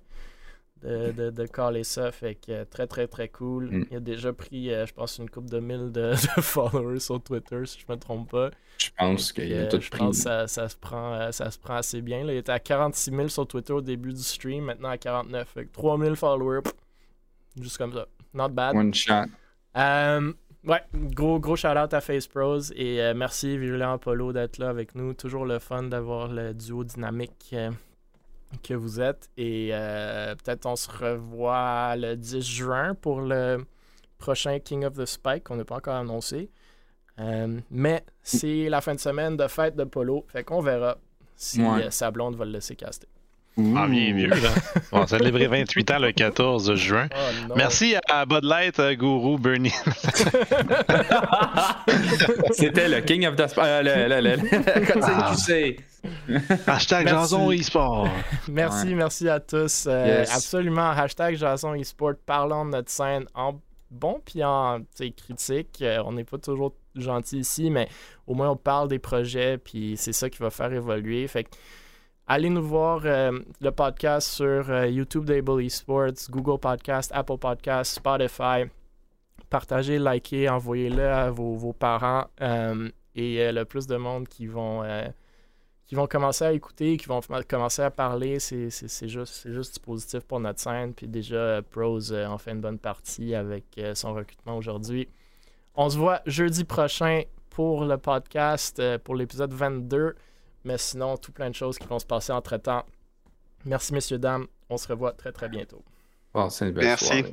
de, de, de caller ça, fait que euh, très très très cool. Mm. Il a déjà pris, euh, je pense, une coupe de mille de, de followers sur Twitter, si je me trompe pas. Je pense qu'il a euh, tout je pris. pense que ça, ça se prend, ça se prend assez bien. Là. Il était à 46 000 sur Twitter au début du stream, maintenant à 49. Fait que 3 000 followers, pff, juste comme ça. Not bad. One shot. Euh, ouais, gros, gros shout-out à Face Pros et euh, merci Virulent Apollo d'être là avec nous. Toujours le fun d'avoir le duo dynamique que vous êtes. Et euh, peut-être on se revoit le 10 juin pour le prochain King of the Spike qu'on n'a pas encore annoncé. Euh, mais c'est la fin de semaine de fête de Polo, fait qu'on verra si Ouais. euh, sa blonde va le laisser caster. Ah, bien vieux, là. On va célébrer 28 ans le 14 juin. Oh. Merci à Bud Light, euh, Guru, Bernie. C'était le King of the Sp- euh, le, le, le, le- Continue, tu sais. Hashtag Merci. Jason eSport. Merci, Ouais. merci à tous. Euh, Yes. Absolument. Hashtag Jason eSport. Parlons de notre scène en bon puis en critique. Euh, on n'est pas toujours gentil ici, mais au moins on parle des projets, puis c'est ça qui va faire évoluer. Fait allez nous voir le podcast sur YouTube d'Able Esports, Google Podcast, Apple Podcast, Spotify. Partagez, likez, envoyez-le à vos, parents et le plus de monde qui vont qui vont commencer à écouter, qui vont commencer à parler, c'est juste, juste positif pour notre scène. Puis déjà, Pros euh, en fait une bonne partie avec euh, son recrutement aujourd'hui. On se voit jeudi prochain pour le podcast, euh, pour l'épisode 22. Mais sinon, tout plein de choses qui vont se passer entre-temps. Merci, messieurs, dames. On se revoit très, très bientôt. Ah, c'est une belle Merci.